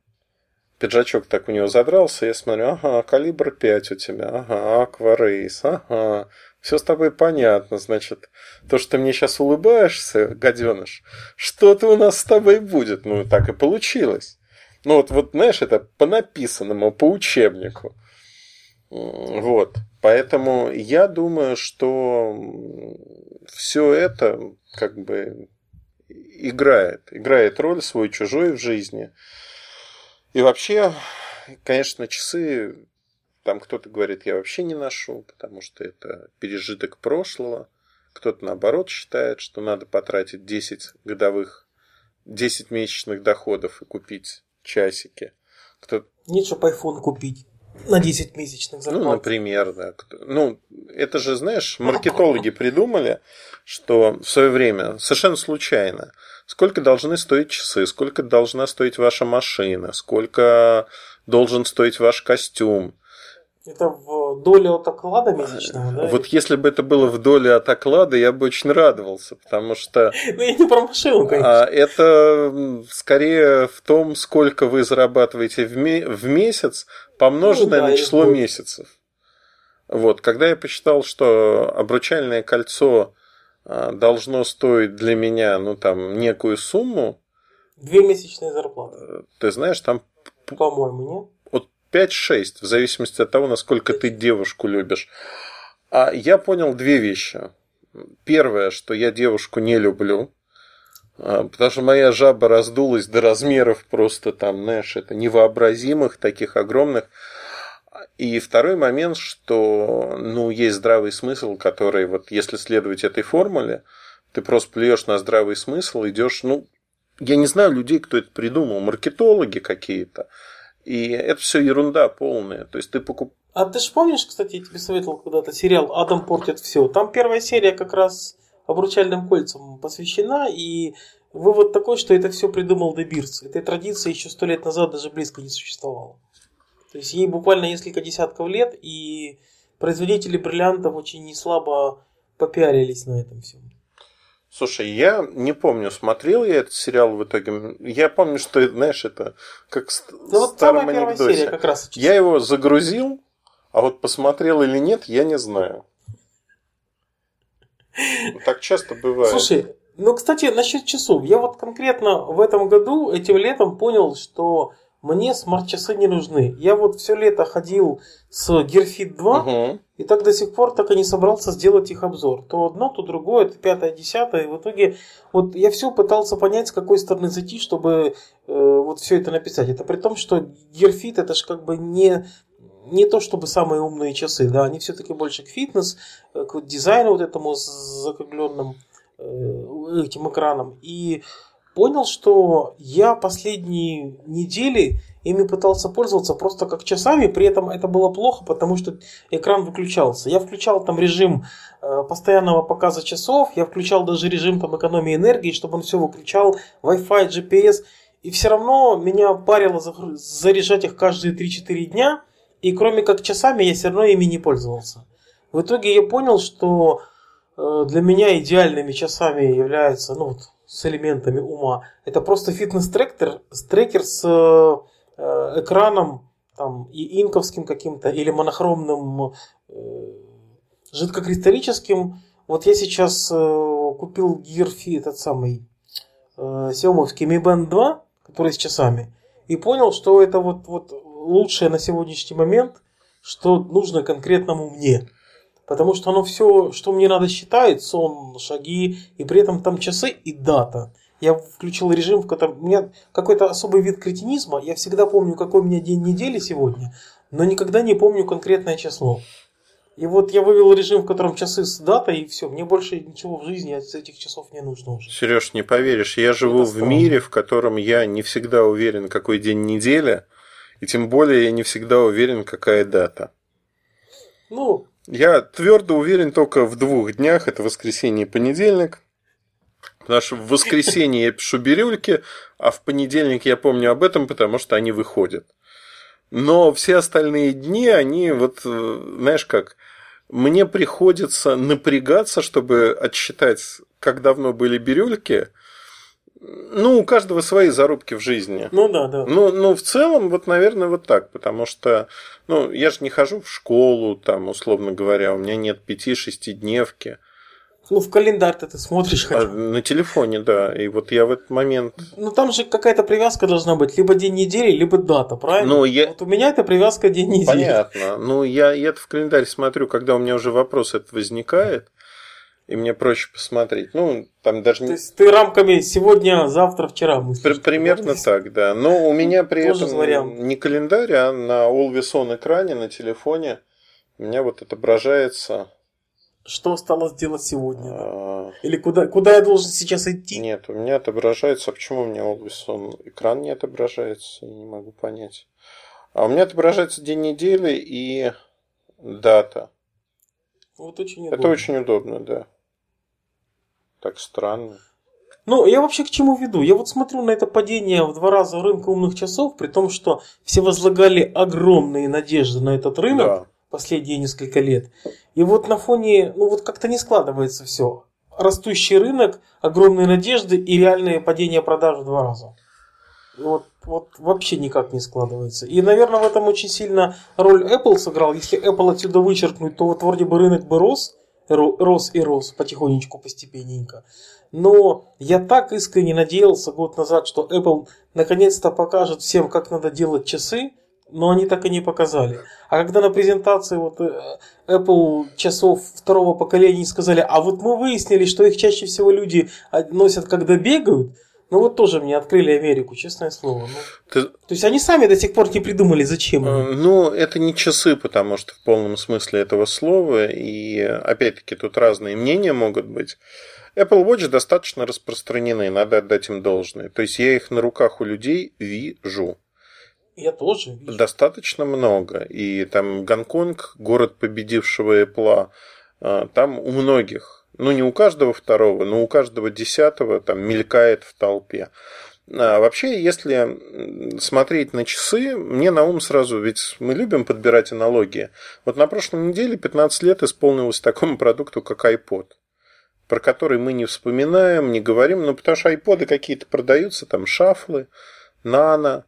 пиджачок так у него задрался, я смотрю, ага, калибр 5 у тебя, ага, акварейс, ага, все с тобой понятно, значит, то, что ты мне сейчас улыбаешься, гаденыш, что-то у нас с тобой будет, ну, так и получилось. Ну, вот, вот, знаешь, это по написанному, по учебнику. Вот. Поэтому я думаю, что все это как бы играет. Играет роль свой-чужой в жизни. И вообще, конечно, часы, там кто-то говорит, я вообще не ношу, потому что это пережиток прошлого. Кто-то, наоборот, считает, что надо потратить 10 годовых, 10 месячных доходов и купить часики. Кто... Чтобы iPhone купить на 10 месячных зарплат. Ну, например, да. Ну, это же, знаешь, маркетологи придумали, что в свое время совершенно случайно сколько должны стоить часы, сколько должна стоить ваша машина, сколько должен стоить ваш костюм. Это в доле от оклада месячного, да? Вот если бы это было в доле от оклада, я бы очень радовался, потому что... Ну, я не про машину, конечно. А это скорее в том, сколько вы зарабатываете в, ме- в месяц, помноженное Ну на число месяцев. Вот, когда я посчитал, что обручальное кольцо а, должно стоить для меня, ну, там, некую сумму, Две месячные зарплаты, ты знаешь, там по-моему, нет? От 5-6, в зависимости от того, насколько ты девушку любишь. А я понял две вещи. Первое, что я девушку не люблю, а, потому что моя жаба раздулась до размеров просто там, знаешь, это невообразимых, таких огромных. И второй момент, что, ну, есть здравый смысл, который, вот, если следовать этой формуле, ты просто плюешь на здравый смысл, идешь, ну, я не знаю людей, кто это придумал, маркетологи какие-то. И это все ерунда полная. То есть ты покуп... А ты же помнишь, кстати, я тебе советовал когда-то сериал «Адам портит все». Там первая серия как раз обручальным кольцам посвящена, и вывод такой, что это все придумал Дебирс. Этой традиции еще сто лет назад даже близко не существовало. То есть ей буквально несколько десятков лет, и производители бриллиантов очень неслабо попиарились на этом всем. Слушай, я не помню, смотрел я этот сериал в итоге. Я помню, что, знаешь, это как в Ну вот старом самая анекдоте. серия как раз. Я его загрузил, а вот посмотрел или нет, я не знаю. Так часто бывает. Слушай, ну, кстати, насчет часов. Я вот конкретно в этом году, этим летом понял, что мне смарт-часы не нужны. Я вот все лето ходил с Gear Fit 2, Мгм. и так до сих пор так и не собрался сделать их обзор. То одно, то другое, то пятое, десятое. И в итоге вот я все пытался понять, с какой стороны зайти, чтобы э, вот все это написать. Это при том, что Gear Fit это же как бы не не то чтобы самые умные часы, да, они все-таки больше к фитнес, э, к дизайну вот этому закругленным э, этим экраном. И понял, что я последние недели ими пытался пользоваться просто как часами, при этом это было плохо, потому что экран выключался. Я включал там режим э, постоянного показа часов, я включал даже режим там экономии энергии, чтобы он все выключал, Wi-Fi, GPS, и все равно меня парило заряжать их каждые 3-4 дня, и кроме как часами я все равно ими не пользовался. В итоге я понял, что э, для меня идеальными часами являются, ну вот, с элементами ума, это просто фитнес-трекер трекер с э, экраном там, и инковским каким-то или монохромным э, жидкокристаллическим. Вот я сейчас купил Gear Fit, этот самый э, Xiaomi Mi Band 2, который с часами, и понял, что это вот, вот лучшее на сегодняшний момент, что нужно конкретному мне. Потому что оно все, что мне надо, считает, сон, шаги, и при этом там часы и дата. Я включил режим, в котором у меня какой-то особый вид кретинизма. Я всегда помню, какой у меня день недели сегодня, но никогда не помню конкретное число. И вот я вывел режим, в котором часы с датой, и все. Мне больше ничего в жизни от этих часов не нужно уже. Сереж, не поверишь, я живу Это в мире, в котором я не всегда уверен, какой день недели, и тем более я не всегда уверен, какая дата. Ну. Я твердо уверен только в двух днях, это воскресенье и понедельник. Потому что в воскресенье я пишу бирюльки, а в понедельник я помню об этом, потому что они выходят. Но все остальные дни, они вот, э, знаешь как, мне приходится напрягаться, чтобы отсчитать, как давно были бирюльки. Ну, у каждого свои зарубки в жизни. Ну да, да. Ну, ну, в целом, вот, наверное, вот так, потому что, ну, я же не хожу в школу, там, условно говоря, у меня нет пяти-шести дневки. Ну, в календарь-то ты смотришь хотя а, На телефоне, да. И вот я в этот момент... Ну, там же какая-то привязка должна быть. Либо день недели, либо дата, правильно? Ну, я... Вот у меня это привязка день недели. Понятно. Ну, я, я это в календарь смотрю, когда у меня уже вопрос этот возникает, и мне проще посмотреть. Ну, там даже... То есть, ты рамками сегодня, завтра, вчера мыслишь? При, примерно вот, так, да. Но у меня при этом вариант. не календарь, а на Always On экране, на телефоне у меня вот отображается что осталось делать сегодня? А... Или куда, куда я должен сейчас идти? Нет, у меня отображается. А почему у меня Always On экран не отображается? Я не могу понять. А у меня отображается день недели и дата. Вот очень удобно. Это очень удобно, да. Так странно. Ну, я вообще к чему веду? Я вот смотрю на это падение в два раза рынка умных часов, при том, что все возлагали огромные надежды на этот рынок. Да последние несколько лет. И вот на фоне, ну вот как-то не складывается все. Растущий рынок, огромные надежды и реальное падение продаж в два раза. Вот, вот вообще никак не складывается. И, наверное, в этом очень сильно роль Apple сыграл. Если Apple отсюда вычеркнуть, то вот вроде бы рынок бы рос, рос и рос потихонечку, постепенненько. Но я так искренне надеялся год назад, что Apple наконец-то покажет всем, как надо делать часы, но они так и не показали. А когда на презентации вот э, Apple часов второго поколения сказали, а вот мы выяснили, что их чаще всего люди носят, когда бегают, ну вот тоже мне открыли Америку, честное слово. Ну, Ты... То есть они сами до сих пор не придумали, зачем. Э, ну, это не часы, потому что в полном смысле этого слова, и опять-таки тут разные мнения могут быть. Apple Watch достаточно распространены, надо отдать им должное. То есть я их на руках у людей вижу. Я тоже вижу. Достаточно много. И там Гонконг, город победившего Apple, а, там у многих, ну не у каждого второго, но у каждого десятого там мелькает в толпе. А вообще, если смотреть на часы, мне на ум сразу, ведь мы любим подбирать аналогии. Вот на прошлой неделе 15 лет исполнилось такому продукту, как iPod про который мы не вспоминаем, не говорим, ну потому что айподы какие-то продаются, там шафлы, нано,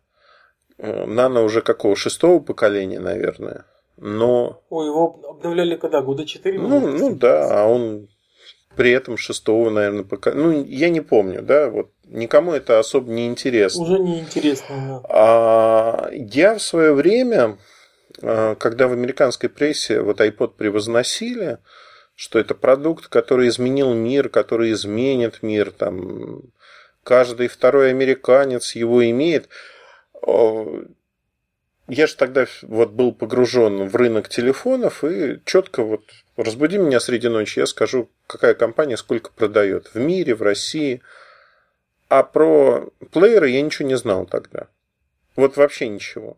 Э, Нано уже какого? Шестого поколения, наверное. Но... Ой, его обновляли когда? Года четыре? Ну, ну да, а он при этом шестого, наверное, поколения. Ну, я не помню, да, вот никому это особо не интересно. Уже не интересно, да. А я в свое время, э, когда в американской прессе вот iPod превозносили, что это продукт, который изменил мир, который изменит мир, там каждый второй американец его имеет. я же тогда вот был погружен в рынок телефонов и четко вот разбуди меня среди ночи, я скажу, какая компания сколько продает в мире, в России. А про плееры я ничего не знал тогда. Вот вообще ничего.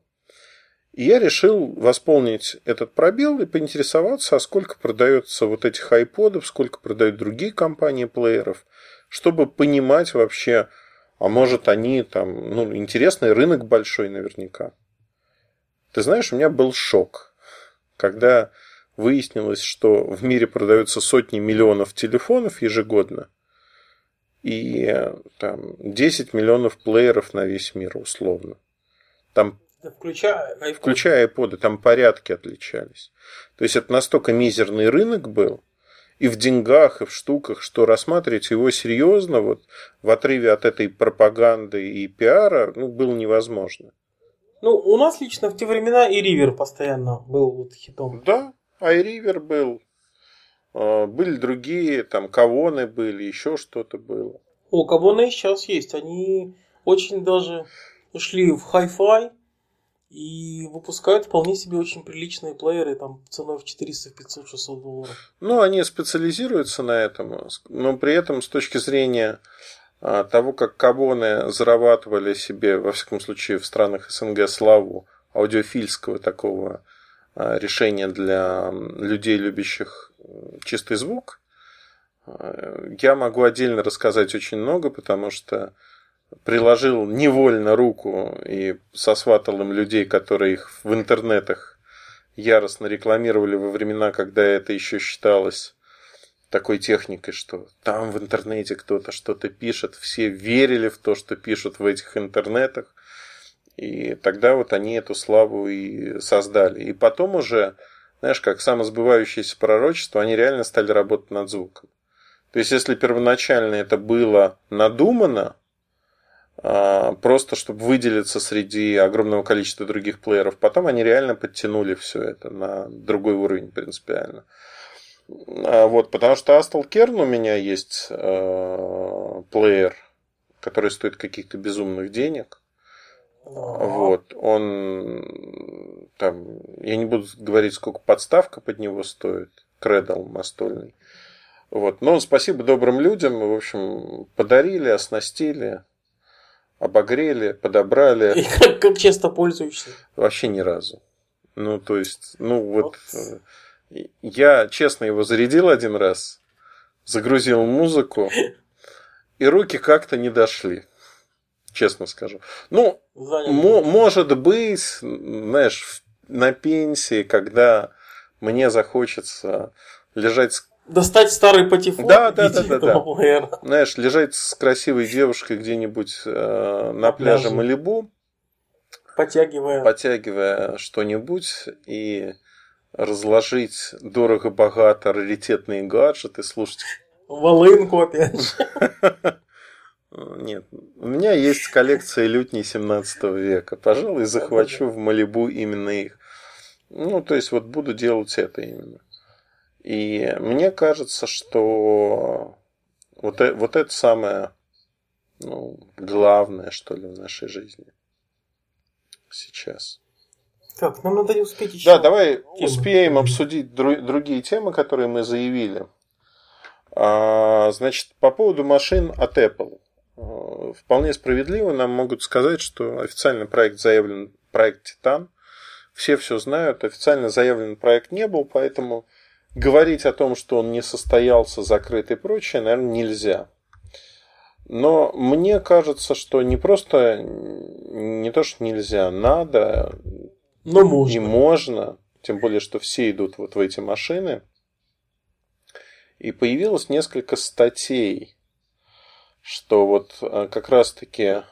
И я решил восполнить этот пробел и поинтересоваться, а сколько продается вот этих айподов, сколько продают другие компании плееров, чтобы понимать вообще, а может они там, ну, интересный рынок большой наверняка. Ты знаешь, у меня был шок, когда выяснилось, что в мире продаются сотни миллионов телефонов ежегодно и там 10 миллионов плееров на весь мир условно. Там Включая iPod. Включая iPod, там порядки отличались. То есть это настолько мизерный рынок был, и в деньгах, и в штуках, что рассматривать его серьезно, вот в отрыве от этой пропаганды и пиара, ну, было невозможно. Ну, у нас лично в те времена и Ривер постоянно был вот хитом. Да, а и Ривер был. А, были другие, там, Кавоны были, еще что-то было. О, Кавоны сейчас есть. Они очень даже ушли в хай-фай и выпускают вполне себе очень приличные плееры, там ценой в 400, 500, 600 долларов. Ну, они специализируются на этом, но при этом с точки зрения а, того, как кабоны зарабатывали себе, во всяком случае, в странах СНГ славу аудиофильского такого а, решения для людей, любящих чистый звук, а, я могу отдельно рассказать очень много, потому что приложил невольно руку и сосватал им людей, которые их в интернетах яростно рекламировали во времена, когда это еще считалось такой техникой, что там в интернете кто-то что-то пишет, все верили в то, что пишут в этих интернетах, и тогда вот они эту славу и создали. И потом уже, знаешь, как самосбывающееся пророчество, они реально стали работать над звуком. То есть, если первоначально это было надумано, а, просто чтобы выделиться среди огромного количества других плееров. Потом они реально подтянули все это на другой уровень принципиально. А, вот, потому что Astal Kern у меня есть э, плеер, который стоит каких-то безумных денег. Вот, он там, я не буду говорить, сколько подставка под него стоит, кредал настольный. Вот, но спасибо добрым людям, в общем, подарили, оснастили обогрели, подобрали. И как, как часто пользуешься? Вообще ни разу. Ну, то есть, ну вот, вот. Э, я честно его зарядил один раз, загрузил музыку, и руки как-то не дошли. Честно скажу. Ну, может быть, знаешь, на пенсии, когда мне захочется лежать Достать старый патефон да, да, да, да, да. Знаешь, лежать с красивой девушкой где-нибудь э, на пляже Малибу, потягивая, потягивая что-нибудь и разложить дорого-богато раритетные гаджеты, слушать. Волынку опять Нет, у меня есть коллекция лютней 17 века. Пожалуй, захвачу в Малибу именно их. Ну, то есть, вот буду делать это именно. И мне кажется, что вот, э, вот это самое ну, главное, что ли, в нашей жизни сейчас. Так, нам надо успеть еще. Да, давай темы. успеем обсудить дру- другие темы, которые мы заявили. А, значит, по поводу машин от Apple. А, вполне справедливо нам могут сказать, что официальный проект заявлен проект Титан. Все все знают, официально заявлен проект не был, поэтому говорить о том, что он не состоялся, закрыт и прочее, наверное, нельзя. Но мне кажется, что не просто не то, что нельзя, надо, но можно. и можно, тем более, что все идут вот в эти машины. И появилось несколько статей, что вот э, как раз-таки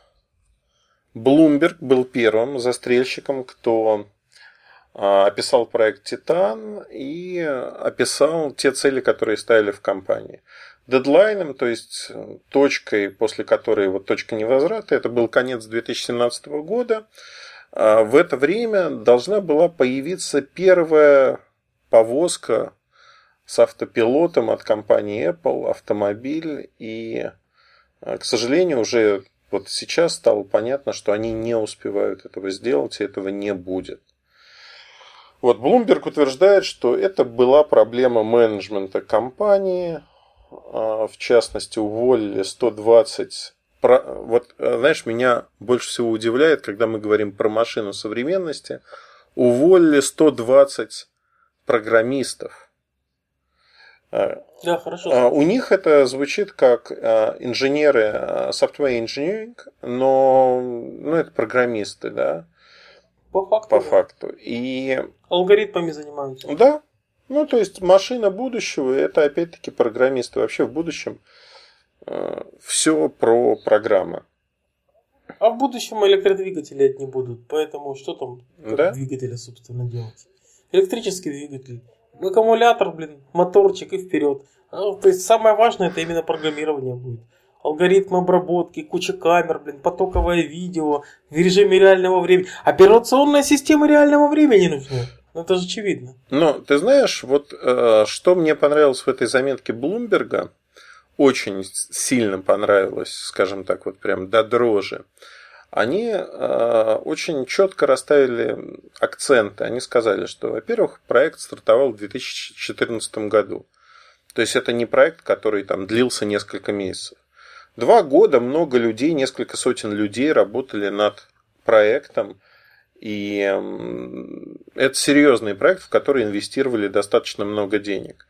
Bloomberg был первым застрельщиком, кто а, описал проект Титан и описал те цели, которые ставили в компании. Дедлайном, то есть точкой, после которой вот точка невозврата, это был конец 2017 года. В это время должна была появиться первая повозка с автопилотом от компании Apple, автомобиль. И, к сожалению, уже Вот сейчас стало понятно, что они не успевают этого сделать, и этого не будет. Вот Bloomberg утверждает, что это была проблема менеджмента компании. А, в частности, уволили 120 вот, знаешь, меня больше всего удивляет, когда мы говорим про машину современности, уволили 120 программистов. А, да, хорошо. А, у них это звучит как инженеры software engineering, но ну, это программисты, да. По факту. По факту. И... Алгоритмами занимаются. Да. Ну, то есть машина будущего, это опять-таки программисты. Вообще в будущем все про программы. А в будущем электродвигатели не будут. Поэтому что там да? двигателя, собственно, делать? Электрический двигатель. Аккумулятор, блин, моторчик и вперед. А, то есть самое важное это именно программирование будет алгоритм обработки, куча камер, блин, потоковое видео в режиме реального времени. Операционная система реального времени нужна. Ну, это же очевидно. Но ты знаешь, вот э, что мне понравилось в этой заметке Блумберга, очень сильно понравилось, скажем так, вот прям до дрожи. Они э, очень четко расставили акценты. Они сказали, что, во-первых, проект стартовал в 2014 году. То есть это не проект, который там длился несколько месяцев. Два года много людей, несколько сотен людей работали над проектом. И это серьезный проект, в который инвестировали достаточно много денег.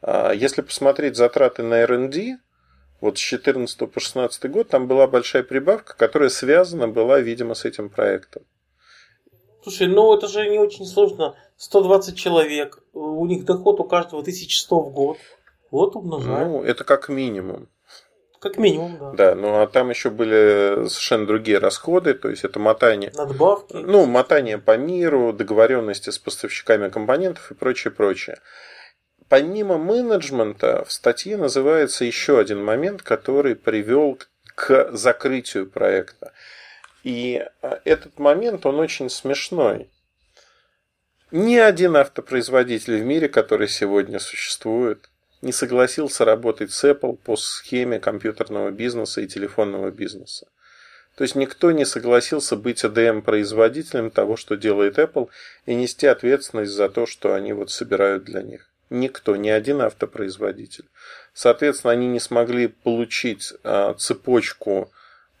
А, если посмотреть затраты на R&D, вот с 2014 по 2016 год там была большая прибавка, которая связана была, видимо, с этим проектом. Слушай, ну это же не очень сложно. 120 человек, у них доход у каждого 1100 в год. Вот умножаем. Ну, это как минимум. Как минимум, да. Да, ну а там еще были совершенно другие расходы, то есть это мотание. Надбавки. Ну, мотание по миру, договоренности с поставщиками компонентов и прочее, прочее. Помимо менеджмента в статье называется еще один момент, который привел к закрытию проекта. И а, этот момент, он очень смешной. Ни один автопроизводитель в мире, который сегодня существует, не согласился работать с Apple по схеме компьютерного бизнеса и телефонного бизнеса. То есть никто не согласился быть ADM-производителем того, что делает Apple, и нести ответственность за то, что они вот собирают для них. Никто, ни один автопроизводитель. Соответственно, они не смогли получить а, цепочку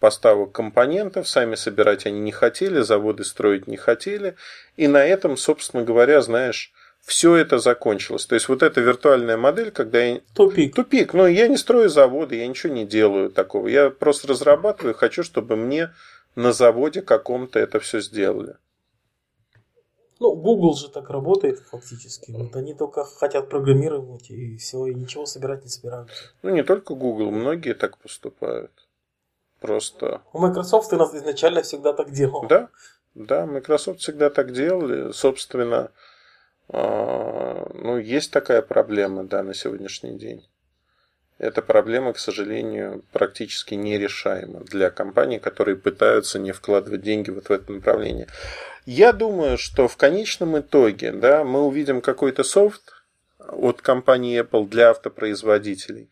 поставок компонентов, сами собирать они не хотели, заводы строить не хотели. И на этом, собственно говоря, знаешь, все это закончилось. То есть вот эта виртуальная модель, когда я... Тупик. Тупик. Но я не строю заводы, я ничего не делаю такого. Я просто разрабатываю, хочу, чтобы мне на заводе каком-то это все сделали. Ну, Google же так работает фактически. Вот они только хотят программировать и все, и ничего собирать не собираются. Ну, не только Google, многие так поступают. Просто... У Microsoft изначально всегда так делал. Да, да, Microsoft всегда так делали. Собственно, а, ну, есть такая проблема, да, на сегодняшний день. Эта проблема, к сожалению, практически нерешаема для компаний, которые пытаются не вкладывать деньги вот в это направление. Я думаю, что в конечном итоге да, мы увидим какой-то софт от компании Apple для автопроизводителей.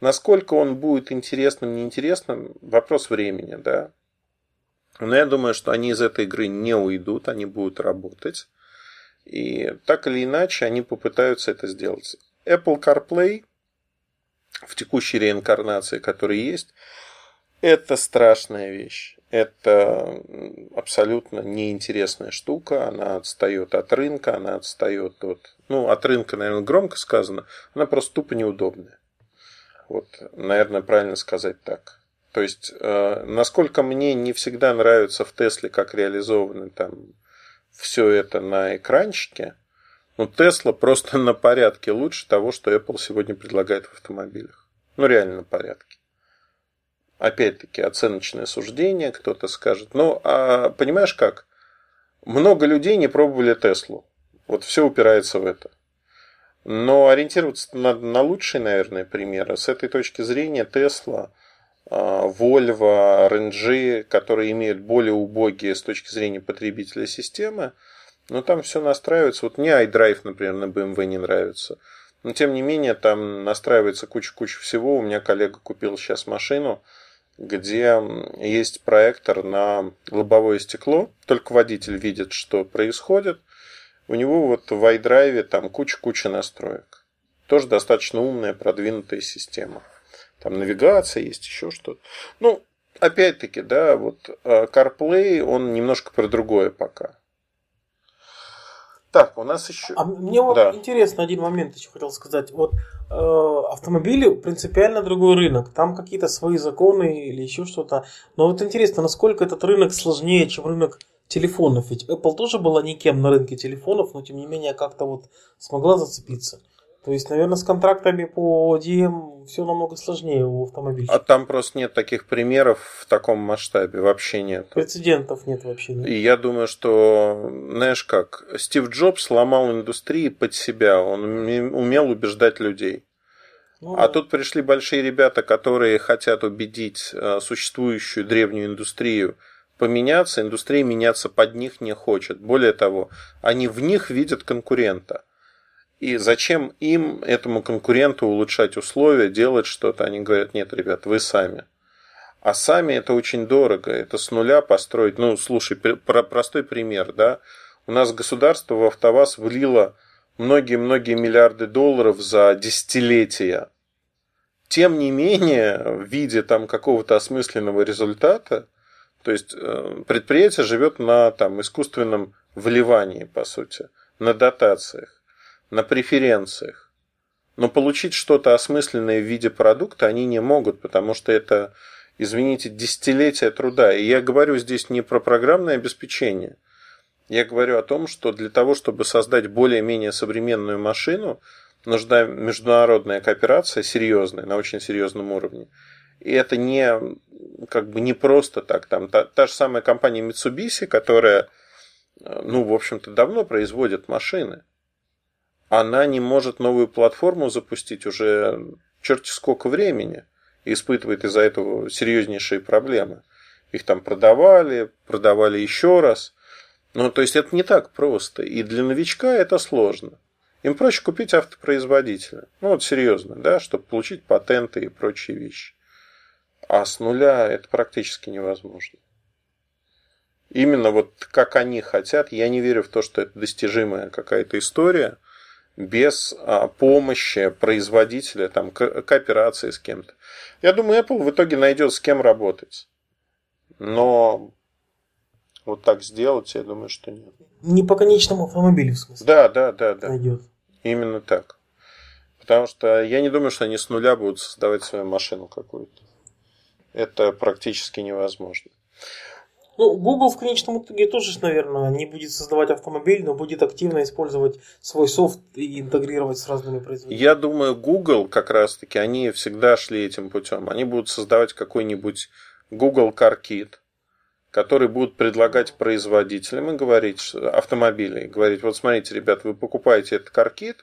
Насколько он будет интересным, неинтересным, вопрос времени, да. Но я думаю, что они из этой игры не уйдут, они будут работать. И так или иначе они попытаются это сделать. Apple CarPlay в текущей реинкарнации, которая есть, это страшная вещь. Это абсолютно неинтересная штука. Она отстает от рынка, она отстает от... Ну, от рынка, наверное, громко сказано. Она просто тупо неудобная. Вот, наверное, правильно сказать так. То есть, э, насколько мне не всегда нравится в Тесле, как реализованы там все это на экранчике, ну, Тесла просто на порядке лучше того, что Apple сегодня предлагает в автомобилях. Ну, реально на порядке. Опять-таки, оценочное суждение, кто-то скажет. Ну, а понимаешь как? Много людей не пробовали Теслу. Вот все упирается в это. Но ориентироваться надо на лучшие, наверное, примеры. С этой точки зрения Тесла а, Volvo, RNG, которые имеют более убогие с точки зрения потребителя системы, но там все настраивается. Вот мне iDrive, например, на BMW не нравится. Но тем не менее, там настраивается куча-куча всего. У меня коллега купил сейчас машину, где есть проектор на лобовое стекло, только водитель видит, что происходит. У него вот в iDrive там куча-куча настроек. Тоже достаточно умная, продвинутая система. Там навигация есть, еще что-то. Ну, опять-таки, да, вот э, CarPlay, он немножко про другое пока. Так, у нас еще... А мне вот да. интересно один момент еще хотел сказать. Вот э, автомобили принципиально другой рынок. Там какие-то свои законы или еще что-то. Но вот интересно, насколько этот рынок сложнее, чем рынок телефонов. Ведь Apple тоже была никем на рынке телефонов, но тем не менее как-то вот смогла зацепиться. То есть, наверное, с контрактами по DM все намного сложнее у автомобиля. А там просто нет таких примеров в таком масштабе, вообще нет. Прецедентов нет вообще. Да? И я думаю, что, знаешь как, Стив Джобс сломал индустрии под себя, он умел убеждать людей. Ну, а тут пришли большие ребята, которые хотят убедить э, существующую древнюю индустрию поменяться, индустрия меняться под них не хочет. Более того, они в них видят конкурента. И зачем им, этому конкуренту, улучшать условия, делать что-то? Они говорят, нет, ребят, вы сами. А сами это очень дорого. Это с нуля построить. Ну, слушай, про простой пример, да. У нас государство в АвтоВАЗ влило многие-многие миллиарды долларов за десятилетия. Тем не менее, в виде там какого-то осмысленного результата, то есть э, предприятие живет на там, искусственном вливании, по сути, на дотациях на преференциях. Но получить что-то осмысленное в виде продукта они не могут, потому что это, извините, десятилетия труда. И я говорю здесь не про программное обеспечение. Я говорю о том, что для того, чтобы создать более-менее современную машину, нужна международная кооперация серьезная, на очень серьезном уровне. И это не, как бы не просто так. Там, та, та же самая компания Mitsubishi, которая, ну, в общем-то, давно производит машины она не может новую платформу запустить уже черти сколько времени и испытывает из-за этого серьезнейшие проблемы. Их там продавали, продавали еще раз. Ну, то есть это не так просто. И для новичка это сложно. Им проще купить автопроизводителя. Ну, вот серьезно, да, чтобы получить патенты и прочие вещи. А с нуля это практически невозможно. Именно вот как они хотят, я не верю в то, что это достижимая какая-то история – без а, помощи производителя, там, кооперации с кем-то. Я думаю, Apple в итоге найдет с кем работать. Но вот так сделать, я думаю, что нет. Не по конечному автомобилю, в смысле? Да, да, да, да. Найдет. Именно так. Потому что я не думаю, что они с нуля будут создавать свою машину какую-то. Это практически невозможно. Ну, Google в конечном итоге тоже, наверное, не будет создавать автомобиль, но будет активно использовать свой софт и интегрировать с разными производителями. Я думаю, Google как раз-таки, они всегда шли этим путем. Они будут создавать какой-нибудь Google Car Kit, который будут предлагать производителям и говорить, автомобилей, говорить, вот смотрите, ребят, вы покупаете этот Car Kit,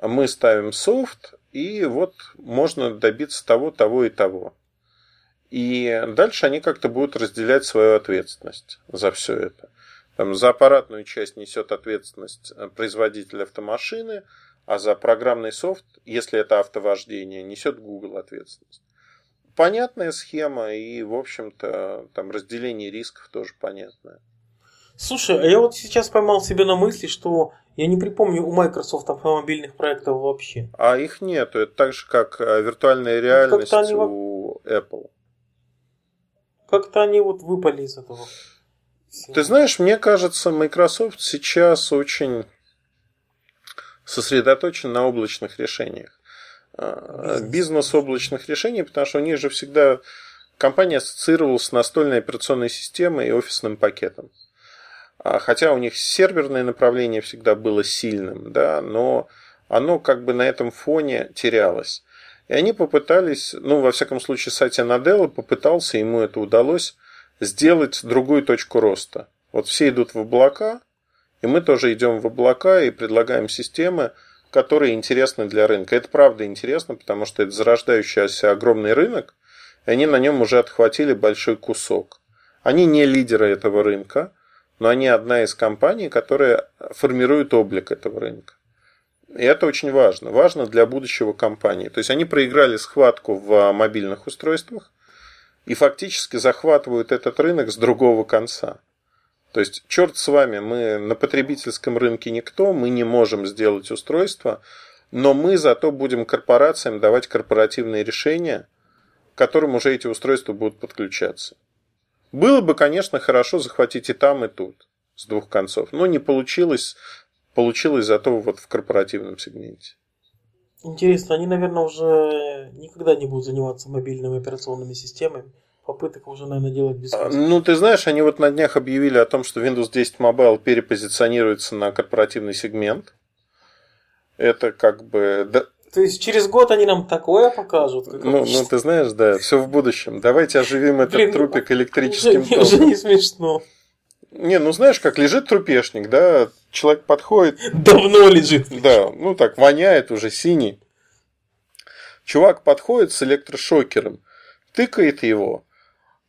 мы ставим софт, и вот можно добиться того, того и того. И дальше они как-то будут разделять свою ответственность за все это. Там, за аппаратную часть несет ответственность э, производитель автомашины, а за программный софт, если это автовождение, несет Google ответственность. Понятная схема и, в общем-то, там разделение рисков тоже понятное. Слушай, а я вот сейчас поймал себе на мысли, что я не припомню у Microsoft автомобильных проектов вообще. А их нету. Это так же, как э, виртуальная реальность они... у Apple. Как-то они вот выпали из этого. Ты знаешь, мне кажется, Microsoft сейчас очень сосредоточен на облачных решениях. А, бизнес. Бизнес облачных решений, потому что у них же всегда компания ассоциировалась с настольной операционной системой и офисным пакетом. А, хотя у них серверное направление всегда было сильным, да, но оно как бы на этом фоне терялось. И они попытались, ну, во всяком случае, Сатья Наделла попытался, ему это удалось, сделать другую точку роста. Вот все идут в облака, и мы тоже идем в облака и предлагаем системы, которые интересны для рынка. Это правда интересно, потому что это зарождающийся огромный рынок, и они на нем уже отхватили большой кусок. Они не лидеры этого рынка, но они одна из компаний, которая формирует облик этого рынка. И это очень важно. Важно для будущего компании. То есть они проиграли схватку в мобильных устройствах. и фактически захватывают этот рынок с другого конца. То есть, черт с вами, мы на потребительском рынке никто, мы не можем сделать устройство, но мы зато будем корпорациям давать корпоративные решения, к которым уже эти устройства будут подключаться. Было бы, конечно, хорошо захватить и там, и тут, с двух концов, но не получилось, получилось зато вот в корпоративном сегменте. Интересно, они, наверное, уже никогда не будут заниматься мобильными операционными системами. Попыток уже, наверное, делать без Ну, ты знаешь, они вот на днях объявили о том, что Windows 10 Mobile перепозиционируется на корпоративный сегмент. Это как бы... То есть через год они нам такое покажут? Ну, ну, ты знаешь, да, все в будущем. Давайте оживим этот Блин, трупик электрическим уже, током. Уже не смешно. Не, ну знаешь, как лежит трупешник, да, человек подходит. Давно лежит. Да, ну так воняет уже синий. Чувак подходит с электрошокером, тыкает его,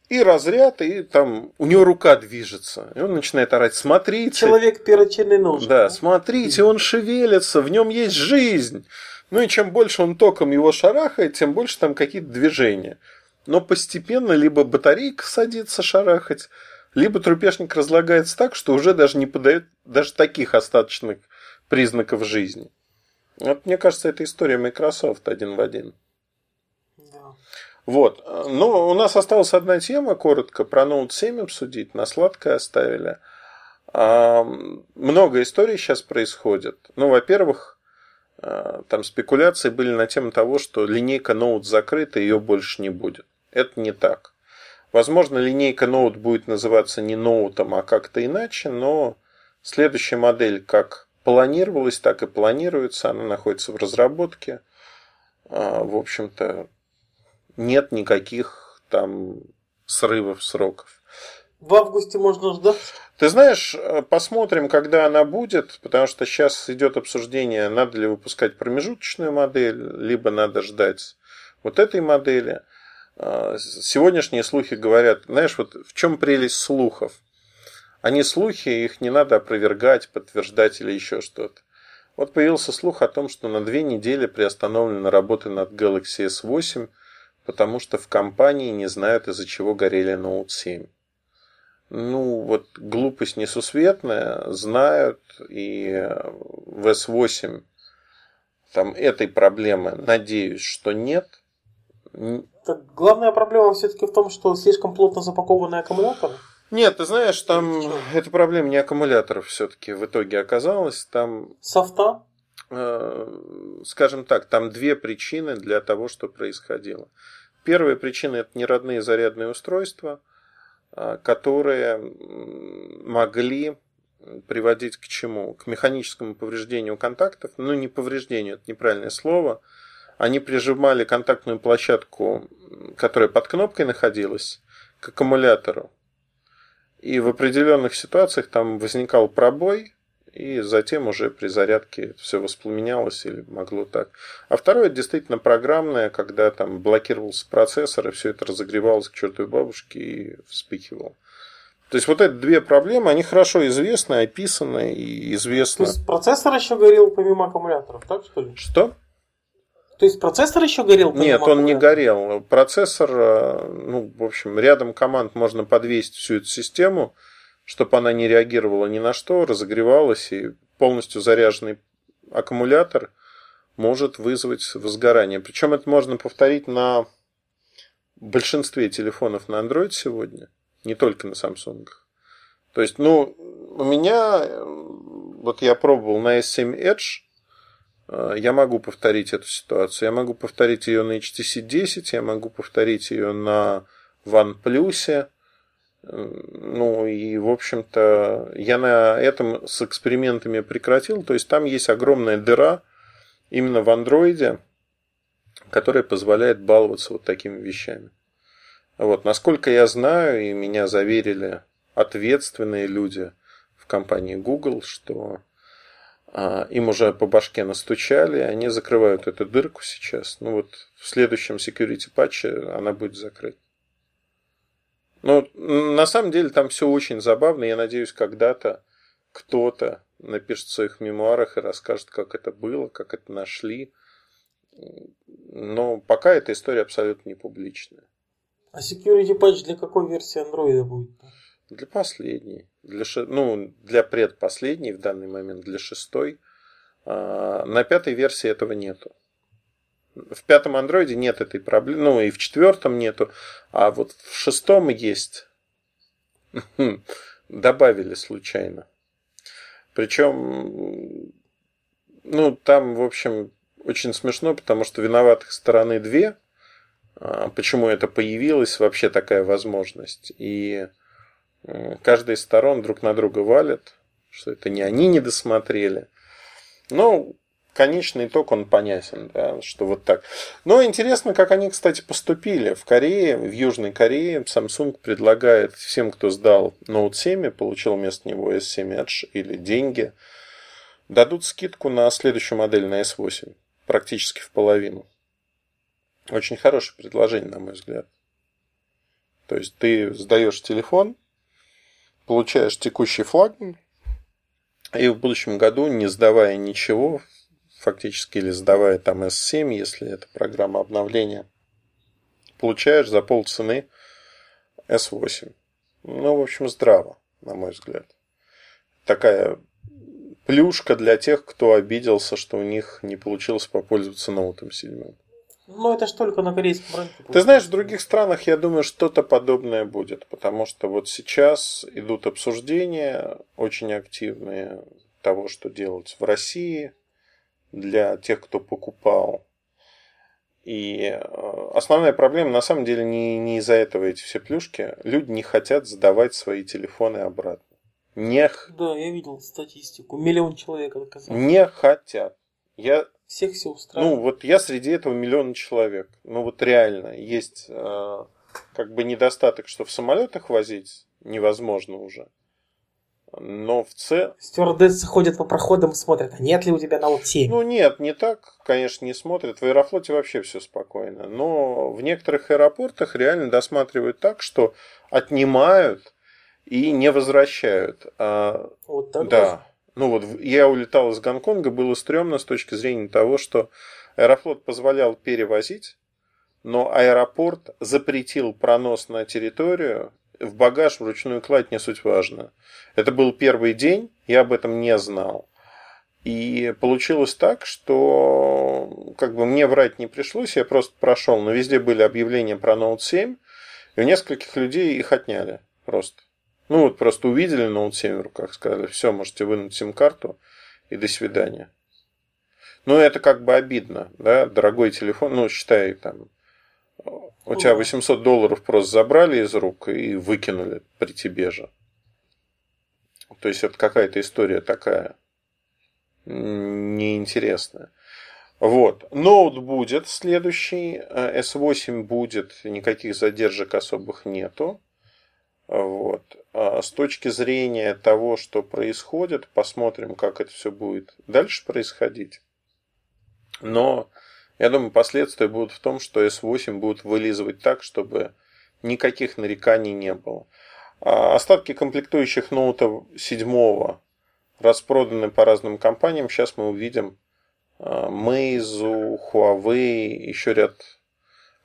и разряд, и там у него рука движется. И он начинает орать, смотрите. Человек перочинный нож. Да, смотрите, он шевелится, в нем есть жизнь. Ну и чем больше он током его шарахает, тем больше там какие-то движения. Но постепенно либо батарейка садится шарахать, либо трупешник разлагается так, что уже даже не подает даже таких остаточных признаков жизни. Вот мне кажется, это история Microsoft один в один. Да. Вот. Ну, у нас осталась одна тема, коротко, про Note 7 обсудить, на сладкое оставили. А, много историй сейчас происходит. Ну, во-первых, а, там спекуляции были на тему того, что линейка Note закрыта, ее больше не будет. Это не так. Возможно, линейка Note будет называться не Note, а как-то иначе, но следующая модель как планировалась, так и планируется. Она находится в разработке. А, в общем-то, нет никаких там срывов сроков. В августе можно ждать? Ты знаешь, посмотрим, когда она будет, потому что сейчас идет обсуждение, надо ли выпускать промежуточную модель, либо надо ждать вот этой модели. А, сегодняшние слухи говорят, знаешь, вот в чем прелесть слухов? Они слухи, их не надо опровергать, подтверждать или еще что-то. Вот появился слух о том, что на две недели приостановлена работа над Galaxy S8, потому что в компании не знают, из-за чего горели Note 7. Ну, вот глупость несусветная, знают, и в S8 там этой проблемы, надеюсь, что нет – так главная проблема все-таки в том, что слишком плотно запакованный аккумулятор. Нет, ты знаешь, там эта проблема не аккумуляторов все-таки в итоге оказалась. Там. Софта? Э, скажем так, там две причины для того, что происходило. Первая причина это неродные зарядные устройства, э, которые могли приводить к чему? К механическому повреждению контактов. Ну, не повреждению, это неправильное слово они прижимали контактную площадку, которая под кнопкой находилась, к аккумулятору. И в определенных ситуациях там возникал пробой, и затем уже при зарядке все воспламенялось или могло так. А второе действительно программное, когда там блокировался процессор, и все это разогревалось к чертовой бабушке и вспыхивало. То есть вот эти две проблемы, они хорошо известны, описаны и известны. То есть процессор еще горел помимо аккумуляторов, так что ли? Что? То есть процессор еще горел? Нет, он не горел. Процессор, э, ну, в общем, рядом команд можно подвесить всю эту систему, чтобы она не реагировала ни на что, разогревалась, и полностью заряженный аккумулятор может вызвать возгорание. Причем это можно повторить на большинстве телефонов на Android сегодня, не только на Samsung. То есть, ну, у меня, э, вот я пробовал на S7 Edge, я могу повторить эту ситуацию. Я могу повторить ее на HTC 10, я могу повторить ее на OnePlus. Ну и, в общем-то, я на этом с экспериментами прекратил. То есть там есть огромная дыра именно в андроиде, которая позволяет баловаться вот такими вещами. Вот, насколько я знаю, и меня заверили ответственные люди в компании Google, что им уже по башке настучали, они закрывают эту дырку сейчас. Ну вот в следующем security патче она будет закрыта. Но на самом деле там все очень забавно. Я надеюсь, когда-то кто-то напишет в своих мемуарах и расскажет, как это было, как это нашли. Но пока эта история абсолютно не публичная. А security patch для какой версии андроида будет? Для последней. Для, ну, для предпоследней в данный момент, для шестой. А, на пятой версии этого нету. В пятом андроиде нет этой проблемы, ну и в четвертом нету, а вот в шестом есть. Добавили случайно. Причем, ну, там, в общем, очень смешно, потому что виноватых стороны две. А, почему это появилась вообще такая возможность? И каждая из сторон друг на друга валит, что это не они не досмотрели. Но конечный итог, он понятен, да, что вот так. Но интересно, как они, кстати, поступили. В Корее, в Южной Корее Samsung предлагает всем, кто сдал Note 7 и получил вместо него S7 Edge или деньги, дадут скидку на следующую модель, на S8, практически в половину. Очень хорошее предложение, на мой взгляд. То есть ты сдаешь телефон, получаешь текущий флагман, и в будущем году, не сдавая ничего, фактически, или сдавая там S7, если это программа обновления, получаешь за полцены S8. Ну, в общем, здраво, на мой взгляд. Такая плюшка для тех, кто обиделся, что у них не получилось попользоваться ноутом 7. Ну, это ж только на корейском рынке. Ты знаешь, в других странах, я думаю, что-то подобное будет, потому что вот сейчас идут обсуждения очень активные того, что делать в России для тех, кто покупал. И э, основная проблема на самом деле не, не из-за этого эти все плюшки. Люди не хотят сдавать свои телефоны обратно. Не... Да, я видел статистику. Миллион человек отказался. Не хотят. Я всех все устраивает. Ну, вот я среди этого миллиона человек. Ну, вот реально, есть э, как бы недостаток, что в самолетах возить невозможно уже. Но в целом... Стюардессы ходят по проходам и смотрят, а нет ли у тебя на 7? Ну нет, не так, конечно, не смотрят. В Аэрофлоте вообще все спокойно. Но в некоторых аэропортах реально досматривают так, что отнимают и не возвращают. А, вот так да. Даже? Ну вот я улетал из Гонконга, было стрёмно с точки зрения того, что Аэрофлот позволял перевозить, но аэропорт запретил пронос на территорию в багаж вручную кладь не суть важно. Это был первый день, я об этом не знал. И получилось так, что как бы мне врать не пришлось, я просто прошел, но везде были объявления про Note 7, и у нескольких людей их отняли просто. Ну вот просто увидели Note 7 в руках, сказали, все, можете вынуть сим-карту и до свидания. Ну, это как бы обидно, да, дорогой телефон, ну, считай, там, у тебя 800 долларов просто забрали из рук и выкинули при тебе же. То есть, это какая-то история такая неинтересная. Вот. Ноут будет следующий, S8 будет, никаких задержек особых нету. Вот. А с точки зрения того, что происходит, посмотрим, как это все будет дальше происходить. Но я думаю, последствия будут в том, что S8 будут вылизывать так, чтобы никаких нареканий не было. А остатки комплектующих ноута 7 распроданы по разным компаниям. Сейчас мы увидим а, Meizu, Huawei, еще ряд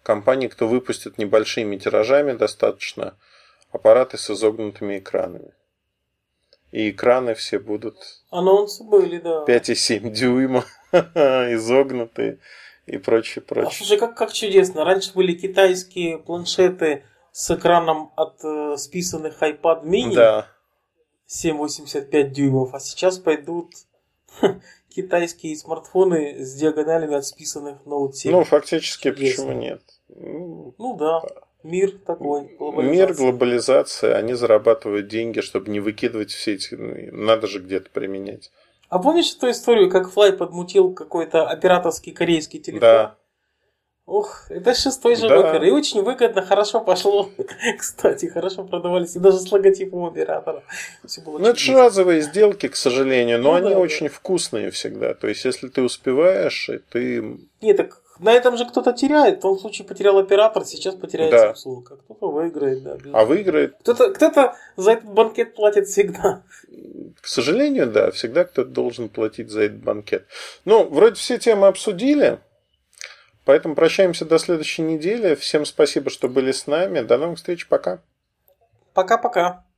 компаний, кто выпустит небольшими тиражами достаточно – аппараты с изогнутыми экранами. И экраны все будут... Анонсы были, да. 5,7 дюйма, изогнутые и прочее, прочее. А слушай, как, как чудесно. Раньше были китайские планшеты с экраном от э, списанных iPad mini. Да. 7,85 дюймов. А сейчас пойдут китайские смартфоны с диагоналями от списанных Note 7. Ну, фактически, Чудесно. почему нет? Ну, да. Мир такой, глобализация. Мир, глобализация, они зарабатывают деньги, чтобы не выкидывать все эти... Ну, надо же где-то применять. А помнишь эту историю, как Флай подмутил какой-то операторский корейский телефон? Да. Ух, это шестой же да. И очень выгодно, хорошо пошло. Кстати, хорошо продавались. И даже с логотипом оператора. Все было ну, это же разовые сделки, к сожалению, но ну, они да, очень да. вкусные всегда. То есть, если ты успеваешь, и ты... Нет, так на этом же кто-то теряет. В том случае потерял оператор, сейчас потеряет да. Samsung. А кто-то выиграет, да. А выиграет? Кто-то, кто-то за этот банкет платит всегда. К сожалению, да, всегда кто-то должен платить за этот банкет. Ну, вроде все темы обсудили. Поэтому прощаемся до следующей недели. Всем спасибо, что были с нами. До новых встреч. Пока. Пока-пока.